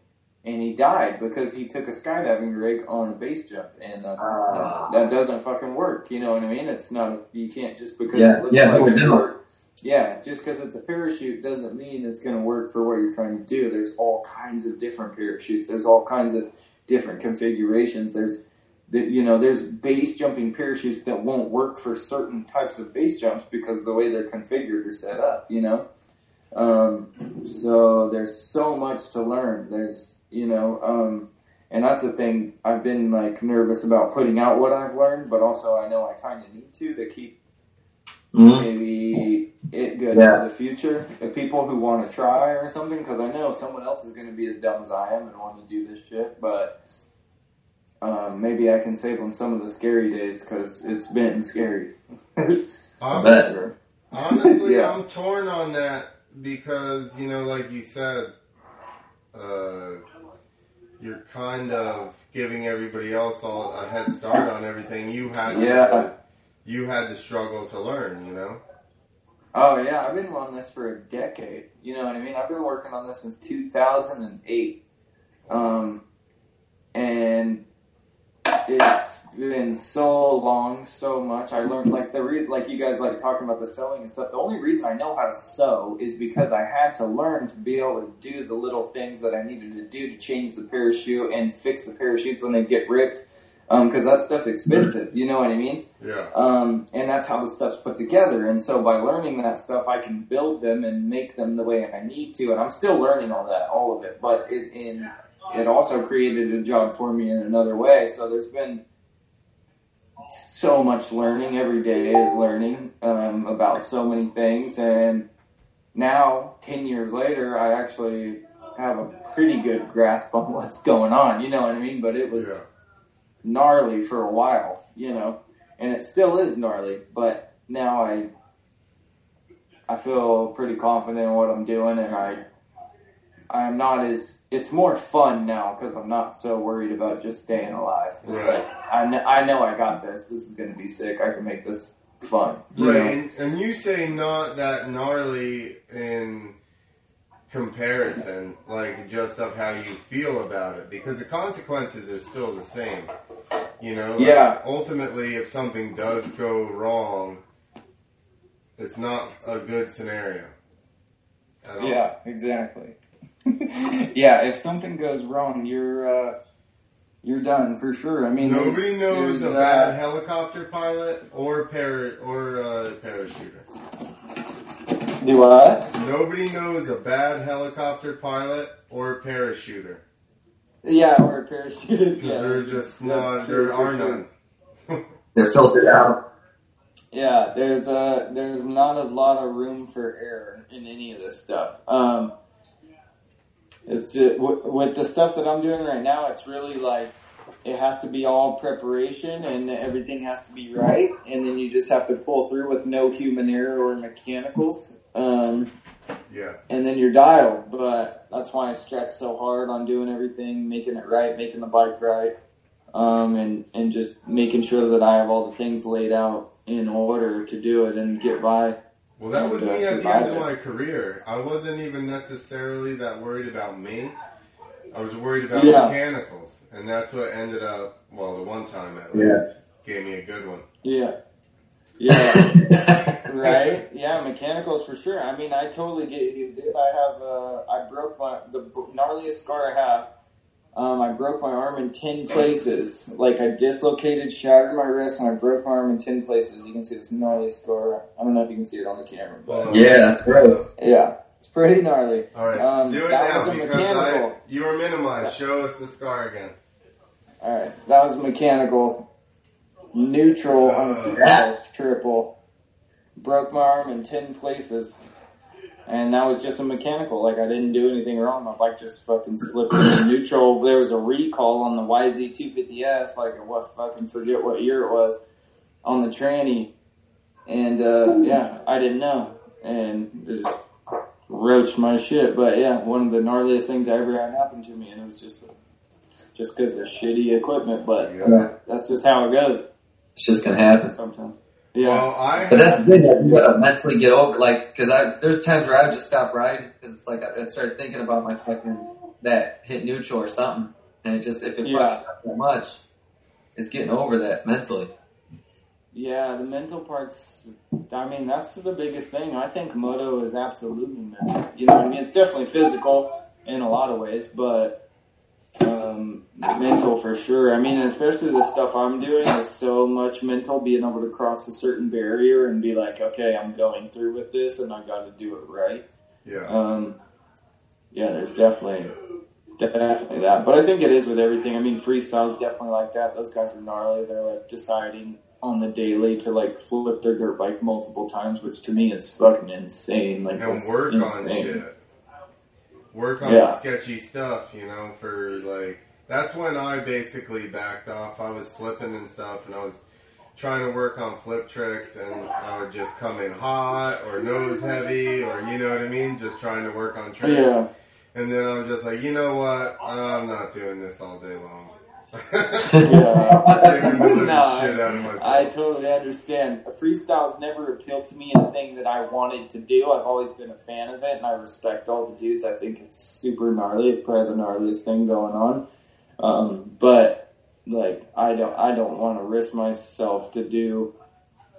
And he died because he took a skydiving rig on a base jump, and that's, Ah. that doesn't fucking work. You know what I mean? It's not. You can't just because Yeah, it looks yeah, like it. Yeah, just because it's a parachute doesn't mean it's going to work for what you're trying to do. There's all kinds of different parachutes. There's all kinds of different configurations. There's, the, you know, there's base jumping parachutes that won't work for certain types of base jumps because the way they're configured or set up. You know, um, so there's so much to learn. There's, you know, um, and that's the thing. I've been like nervous about putting out what I've learned, but also I know I kind of need to to keep Mhm. maybe it good Yeah. for the future. The people who want to try or something, because I know someone else is going to be as dumb as I am and want to do this shit, but. Um, maybe I can save them some of the scary days because it's been scary. I bet. Sure. Honestly, Yeah. I'm torn on that because you know, like you said, uh, you're kind of giving everybody else all a head start on everything. You had, Yeah. to, you had to struggle to learn. You know, Oh yeah, I've been on this for a decade. You know what I mean? I've been working on this since 2008, um, and it's been so long, so much. I learned like the reason, like you guys like talking about the sewing and stuff. The only reason I know how to sew is because I had to learn to be able to do the little things that I needed to do to change the parachute and fix the parachutes when they get ripped. Because that stuff's expensive, you know what I mean? yeah, Um, and that's how the stuff's put together. And so by learning that stuff, I can build them and make them the way I need to. And I'm still learning all that, all of it. But it, in, it also created a job for me in another way. So there's been so much learning. Every day is learning um, about so many things. And now, 10 years later, I actually have a pretty good grasp on what's going on. You know what I mean? But it was yeah. Gnarly for a while, you know, and it still is gnarly. But now I, I feel pretty confident in what I'm doing, and I, I'm not as. It's more fun now because I'm not so worried about just staying alive. It's Right. like I, kn- I know I got this. This is going to be sick. I can make this fun. Right, and, and you say not that gnarly in comparison, like just of how you feel about it, because the consequences are still the same. You know, like, Yeah. Ultimately, if something does go wrong, it's not a good scenario. Yeah, exactly. yeah, if something goes wrong, you're uh, you're done for sure. I mean, Nobody there's- knows there's, a bad uh, helicopter pilot or para- or uh, parachuter. Do what? Nobody knows a bad helicopter pilot or parachuter. Yeah, or parachutists. Yeah, They're just that's not. There for are sure. none. They're filtered out. Yeah, there's uh there's not a lot of room for error in any of this stuff. Um, it's just, w- with the stuff that I'm doing right now. It's really like it has to be all preparation and everything has to be right, and then you just have to pull through with no human error or mechanicals. Um, Yeah. and then you're dialed. But that's why I stretch so hard on doing everything, making it right, making the bike right, um, and and just making sure that I have all the things laid out in order to do it and get by. Well, that was uh, me at the end of my career. I wasn't even necessarily that worried about me. I was worried about Yeah. mechanicals, and that's what ended up. Well, the one time at Yeah. least gave me a good one. Yeah, yeah, right. Yeah, mechanicals for sure. I mean, I totally get you, dude. I have uh, I broke my the gnarliest scar I have. Um, I broke my arm in ten places. Like I dislocated, shattered my wrist, and I broke my arm in ten places. You can see this gnarly scar. I don't know if you can see it on the camera, but Yeah, that's right. yeah, it's pretty gnarly. All right, Um, do it that now was a because I, mechanical. you were minimized. Show us the scar again. All right, that was mechanical, neutral on a supercharged triple. Broke my arm in ten places, and that was just a mechanical. Like I didn't do anything wrong. My bike just fucking slipped in neutral. There was a recall on the YZ250F. Like I was fucking forget what year it was on the tranny, and uh, yeah, I didn't know, and it just roached my shit. But yeah, one of the gnarliest things I ever had happen to me, and it was just just because of shitty equipment. But Yes. that's just how it goes It's just gonna happen. sometimes. Yeah. Well, I But that's good. that You gotta mentally get over, like, because I there's times where I would just stop riding because it's like I, I start thinking about my fucking that hit neutral or something, and it just if it Yeah. fucks you up that much, it's getting over that mentally. Yeah, the mental part's. I mean, that's the biggest thing. I think moto is absolutely mental. You know what I mean? It's definitely physical in a lot of ways, but um, mental for sure. I mean, especially the stuff I'm doing is so much mental. Being able to cross a certain barrier and be like, okay, I'm going through with this, and I got to do it right. yeah. Um, yeah, there's definitely definitely that. But I think it is with everything. I mean, freestyle's definitely like that. Those guys are gnarly. They're like deciding on the daily to like flip their dirt bike multiple times, which to me is fucking insane. Like and work on insane. shit. Work on Yeah. sketchy stuff, you know, for like that's when I basically backed off. I was flipping and stuff and I was trying to work on flip tricks and I would just come in hot or nose heavy or you know what I mean, just trying to work on tricks. Yeah, And then I was just like, you know what? I'm not doing this all day long. Yeah. Scaring the living No, shit out of myself. I totally understand. Freestyle's never appealed to me and a thing that I wanted to do. I've always been a fan of it, and I respect all the dudes. I think it's super gnarly. It's probably the gnarliest thing going on. Um, but like, I don't, I don't want to risk myself to do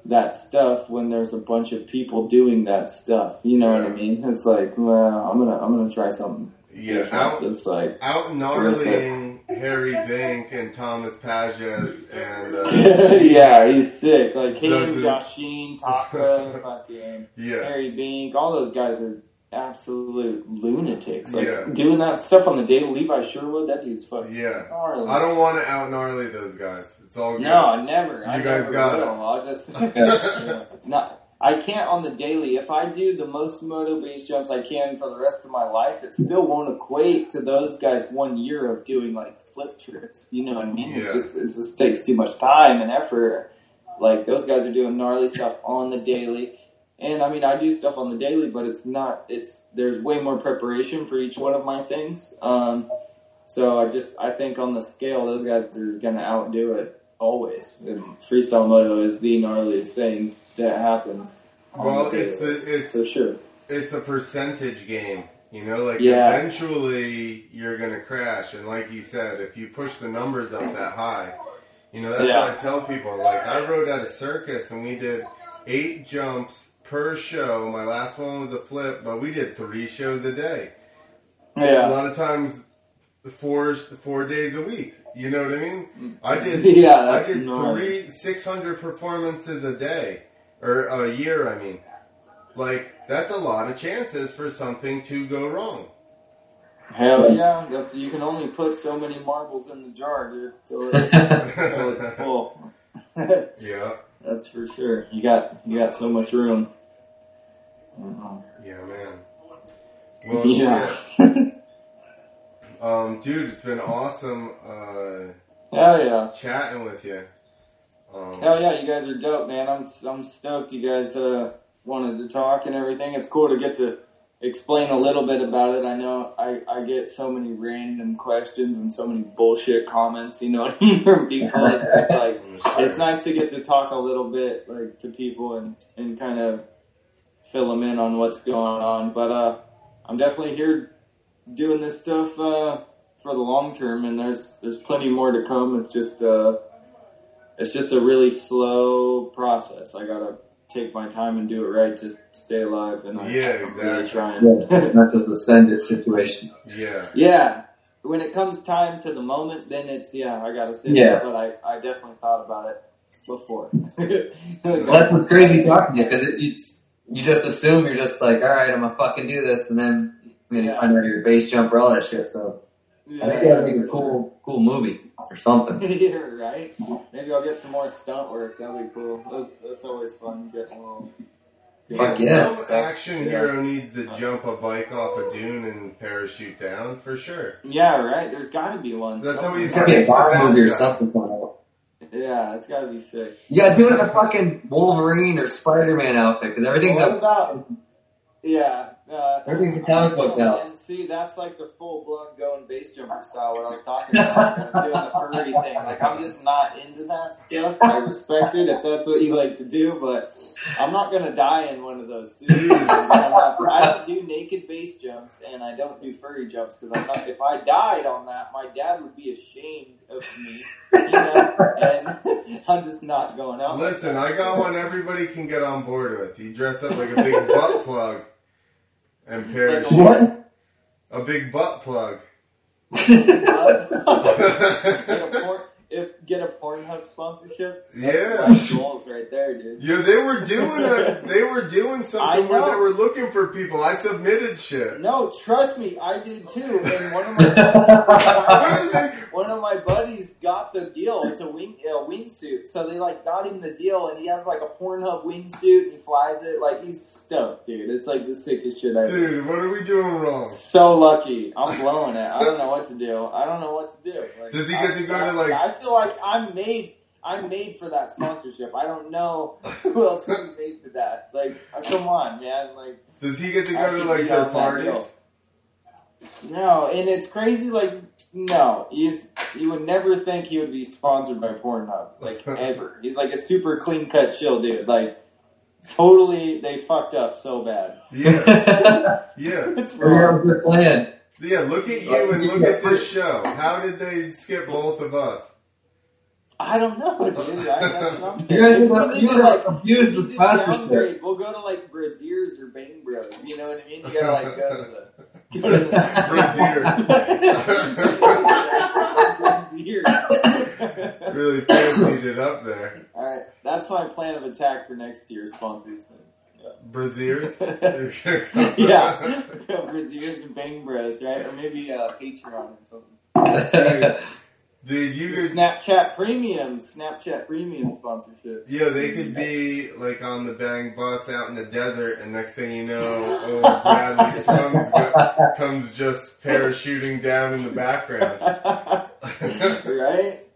that stuff when there's a bunch of people doing that stuff. You know what I mean? It's like, well, I'm gonna, I'm gonna try something. yeah, different. out It's like, out gnarlying Harry Bink and Thomas Pages and uh, yeah, he's sick. Like him, Doesn't- Josh Sheehan, Taka, fucking. yeah. Harry Bink, all those guys are absolute lunatics. Like Yeah. doing that stuff on the day, Levi Sherwood, that dude's fucking Yeah. gnarly. I don't want to out gnarly those guys. It's all good. no, never. I You guys never got it. will. I'll just not. I can't on the daily. If I do the most moto base jumps I can for the rest of my life, it still won't equate to those guys one year of doing like flip tricks. You know what I mean? Yeah. It just it just takes too much time and effort. Like those guys are doing gnarly stuff on the daily. And I mean, I do stuff on the daily, but it's not. It's there's way more preparation for each one of my things. Um, so I just I think on the scale, those guys are gonna outdo it always. And freestyle moto is the gnarliest thing that happens. Well, the it's the it's for sure. it's a percentage game. You know, like Yeah. eventually you're gonna crash, and like you said, if you push the numbers up that high, you know that's Yeah. what I tell people. Like I rode at a circus, and we did eight jumps per show. My last one was a flip, but we did three shows a day. Yeah, A lot of times, four four days a week. You know what I mean? I did. Yeah, I did three six hundred performances a day or a year. I mean, like that's a lot of chances for something to go wrong. hell yeah. That's you can only put so many marbles in the jar, dude, till, it, till it's full. Yeah, That's for sure. You got you got so much room. Yeah, man. Well, yeah. shit. Um, dude, it's been awesome uh, Hell yeah. chatting with you. Um, Hell yeah, you guys are dope, man. I'm I'm stoked you guys uh, wanted to talk and everything. It's cool to get to explain a little bit about it. I know I, I get so many random questions and so many bullshit comments, you know what I mean, from people. It's like it's nice to get to talk a little bit like to people and, and kind of fill them in on what's going on. But uh, I'm definitely here doing this stuff uh, for the long term, and there's there's plenty more to come. It's just uh, it's just a really slow process. I gotta take my time and do it right to stay alive, and I, Yeah, I'm really exactly. trying. Not just a send it situation. Yeah, yeah, when it comes time to the moment, then it's yeah, I gotta sit. Yeah. But I, I definitely thought about it before. Well, that's what's crazy talking to you because you you just assume you're just like, all right, I'm gonna fucking do this, and then I mean, you Yeah. find out you're a base jumper, all that shit. So I think that'd be a cool, cool movie or something. yeah, right. Uh-huh. Maybe I'll get some more stunt work. That'd be cool. That's, that's always fun getting a little. Fuck yeah. Some action Yeah. hero needs to jump a bike off a dune and parachute down for sure. Yeah, right. There's got to be one. That's somewhere. always- Fucking Bond Bad movie or guy. something. Yeah, it's got to be sick. You gotta do it in a fucking Wolverine or Spider Man outfit because everything's what a about? Yeah. Uh, Everything's a comic book now. And see, that's like the full blown going base jumper style. What I was talking about, doing the furry thing. Like I'm just not into that stuff. I respect it if that's what you like to do, but I'm not gonna die in one of those suits. I'm not, I don't do naked base jumps, and I don't do furry jumps because I'm not. If I died on that, my dad would be ashamed of me. You know, and I'm just not going out. Listen. I got one everybody can get on board with. You dress up like a big butt plug and parachute. what? A big butt plug. get if get a Pornhub sponsorship. That's Yeah. my goals right there, dude. Yeah, they were doing a, they were doing something where they were looking for people. I submitted shit. No, trust me, I did too. And one of my What one of my buddies got the deal. It's a wing a wingsuit, so they like got him the deal, and he has like a Pornhub wingsuit, and he flies it. Like he's stoked, dude. It's like the sickest shit ever. Dude, what are we doing wrong? So lucky. I'm blowing it. I don't know what to do. I don't know what to do. Like, Does he get to go I, to, like- I feel like I'm made. I'm made for that sponsorship. I don't know who else would be made for that. Like, uh, come on, man. Like, Does he get to go to like be their parties? no, and it's crazy. Like, no, he's. You would never think he would be sponsored by Pornhub, like ever. He's like a super clean cut, chill dude. Like, totally, they fucked up so bad. Yeah, yeah. yeah, It's We wrong. have a good plan. yeah. Look at you and look at this show. How did they skip both of us? I don't know, dude. I, that's what I'm You guys are, you are like, confused with downgrade. We'll go to like Brazzers or Bang Bros. You know what I mean? You gotta like go to the go to the Brazzers. Really fancied it up there. All right, that's my plan of attack for next year's sponsors. Brazzers. yeah, Brazzers and Bang Bros, right? Or maybe uh, Patreon or something. Dude, you could. Snapchat Premium, Snapchat Premium sponsorship. Yeah, they could be like on the bang bus out in the desert, and next thing you know, oh, old Bradley Slums go- comes just parachuting down in the background. right?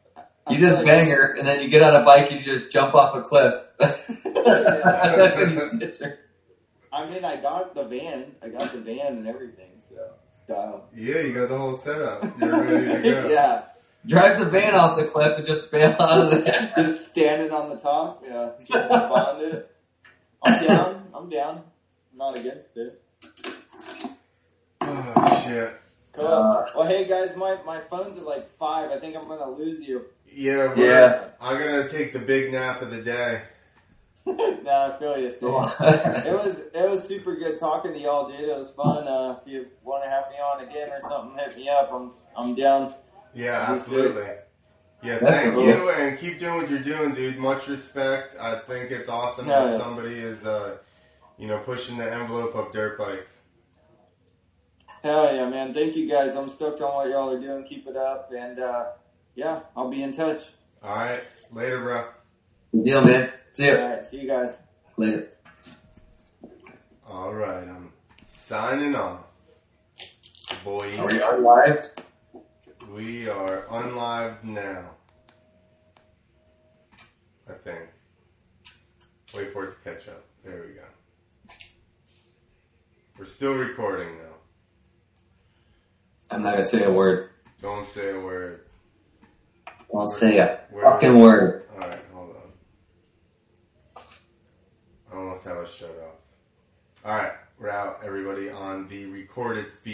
You just bang her, and then you get on a bike, you just jump off a cliff. That's what you picture. I mean, I got the van. I got the van and everything, so style. Yeah, you got the whole setup. You're ready to go. yeah, Drive the van off the cliff and just bail out of there. just standing on the top. Yeah, just bond it. I'm down. I'm down. I'm not against it. Oh shit. Cool. Uh, well, hey guys, my, my phone's at like five. I think I'm gonna lose you. Yeah, but Yeah. I'm gonna take the big nap of the day. no, I feel you. Sid. It was it was super good talking to y'all, dude. It was fun. Uh, if you want to have me on again or something, hit me up. I'm I'm down. Yeah, absolutely. Yeah, That's thank cool. you, and keep doing what you're doing, dude. Much respect. I think it's awesome Yeah, that yeah. somebody is, uh, you know, pushing the envelope of dirt bikes. Hell yeah, man! Thank you guys. I'm stoked on what y'all are doing. Keep it up, and uh, yeah, I'll be in touch. All right, later, bro. Good deal, man. See All ya right, see you guys. later. All right, I'm signing off, boys. Are we live? We are unlive now. I think. Wait for it to catch up. There we go. We're still recording though. I'm not gonna say a word. Don't say a word. I'll say a Where- fucking word. Alright, hold on. I almost have us shut off. Alright, we're out, everybody, on the recorded feed.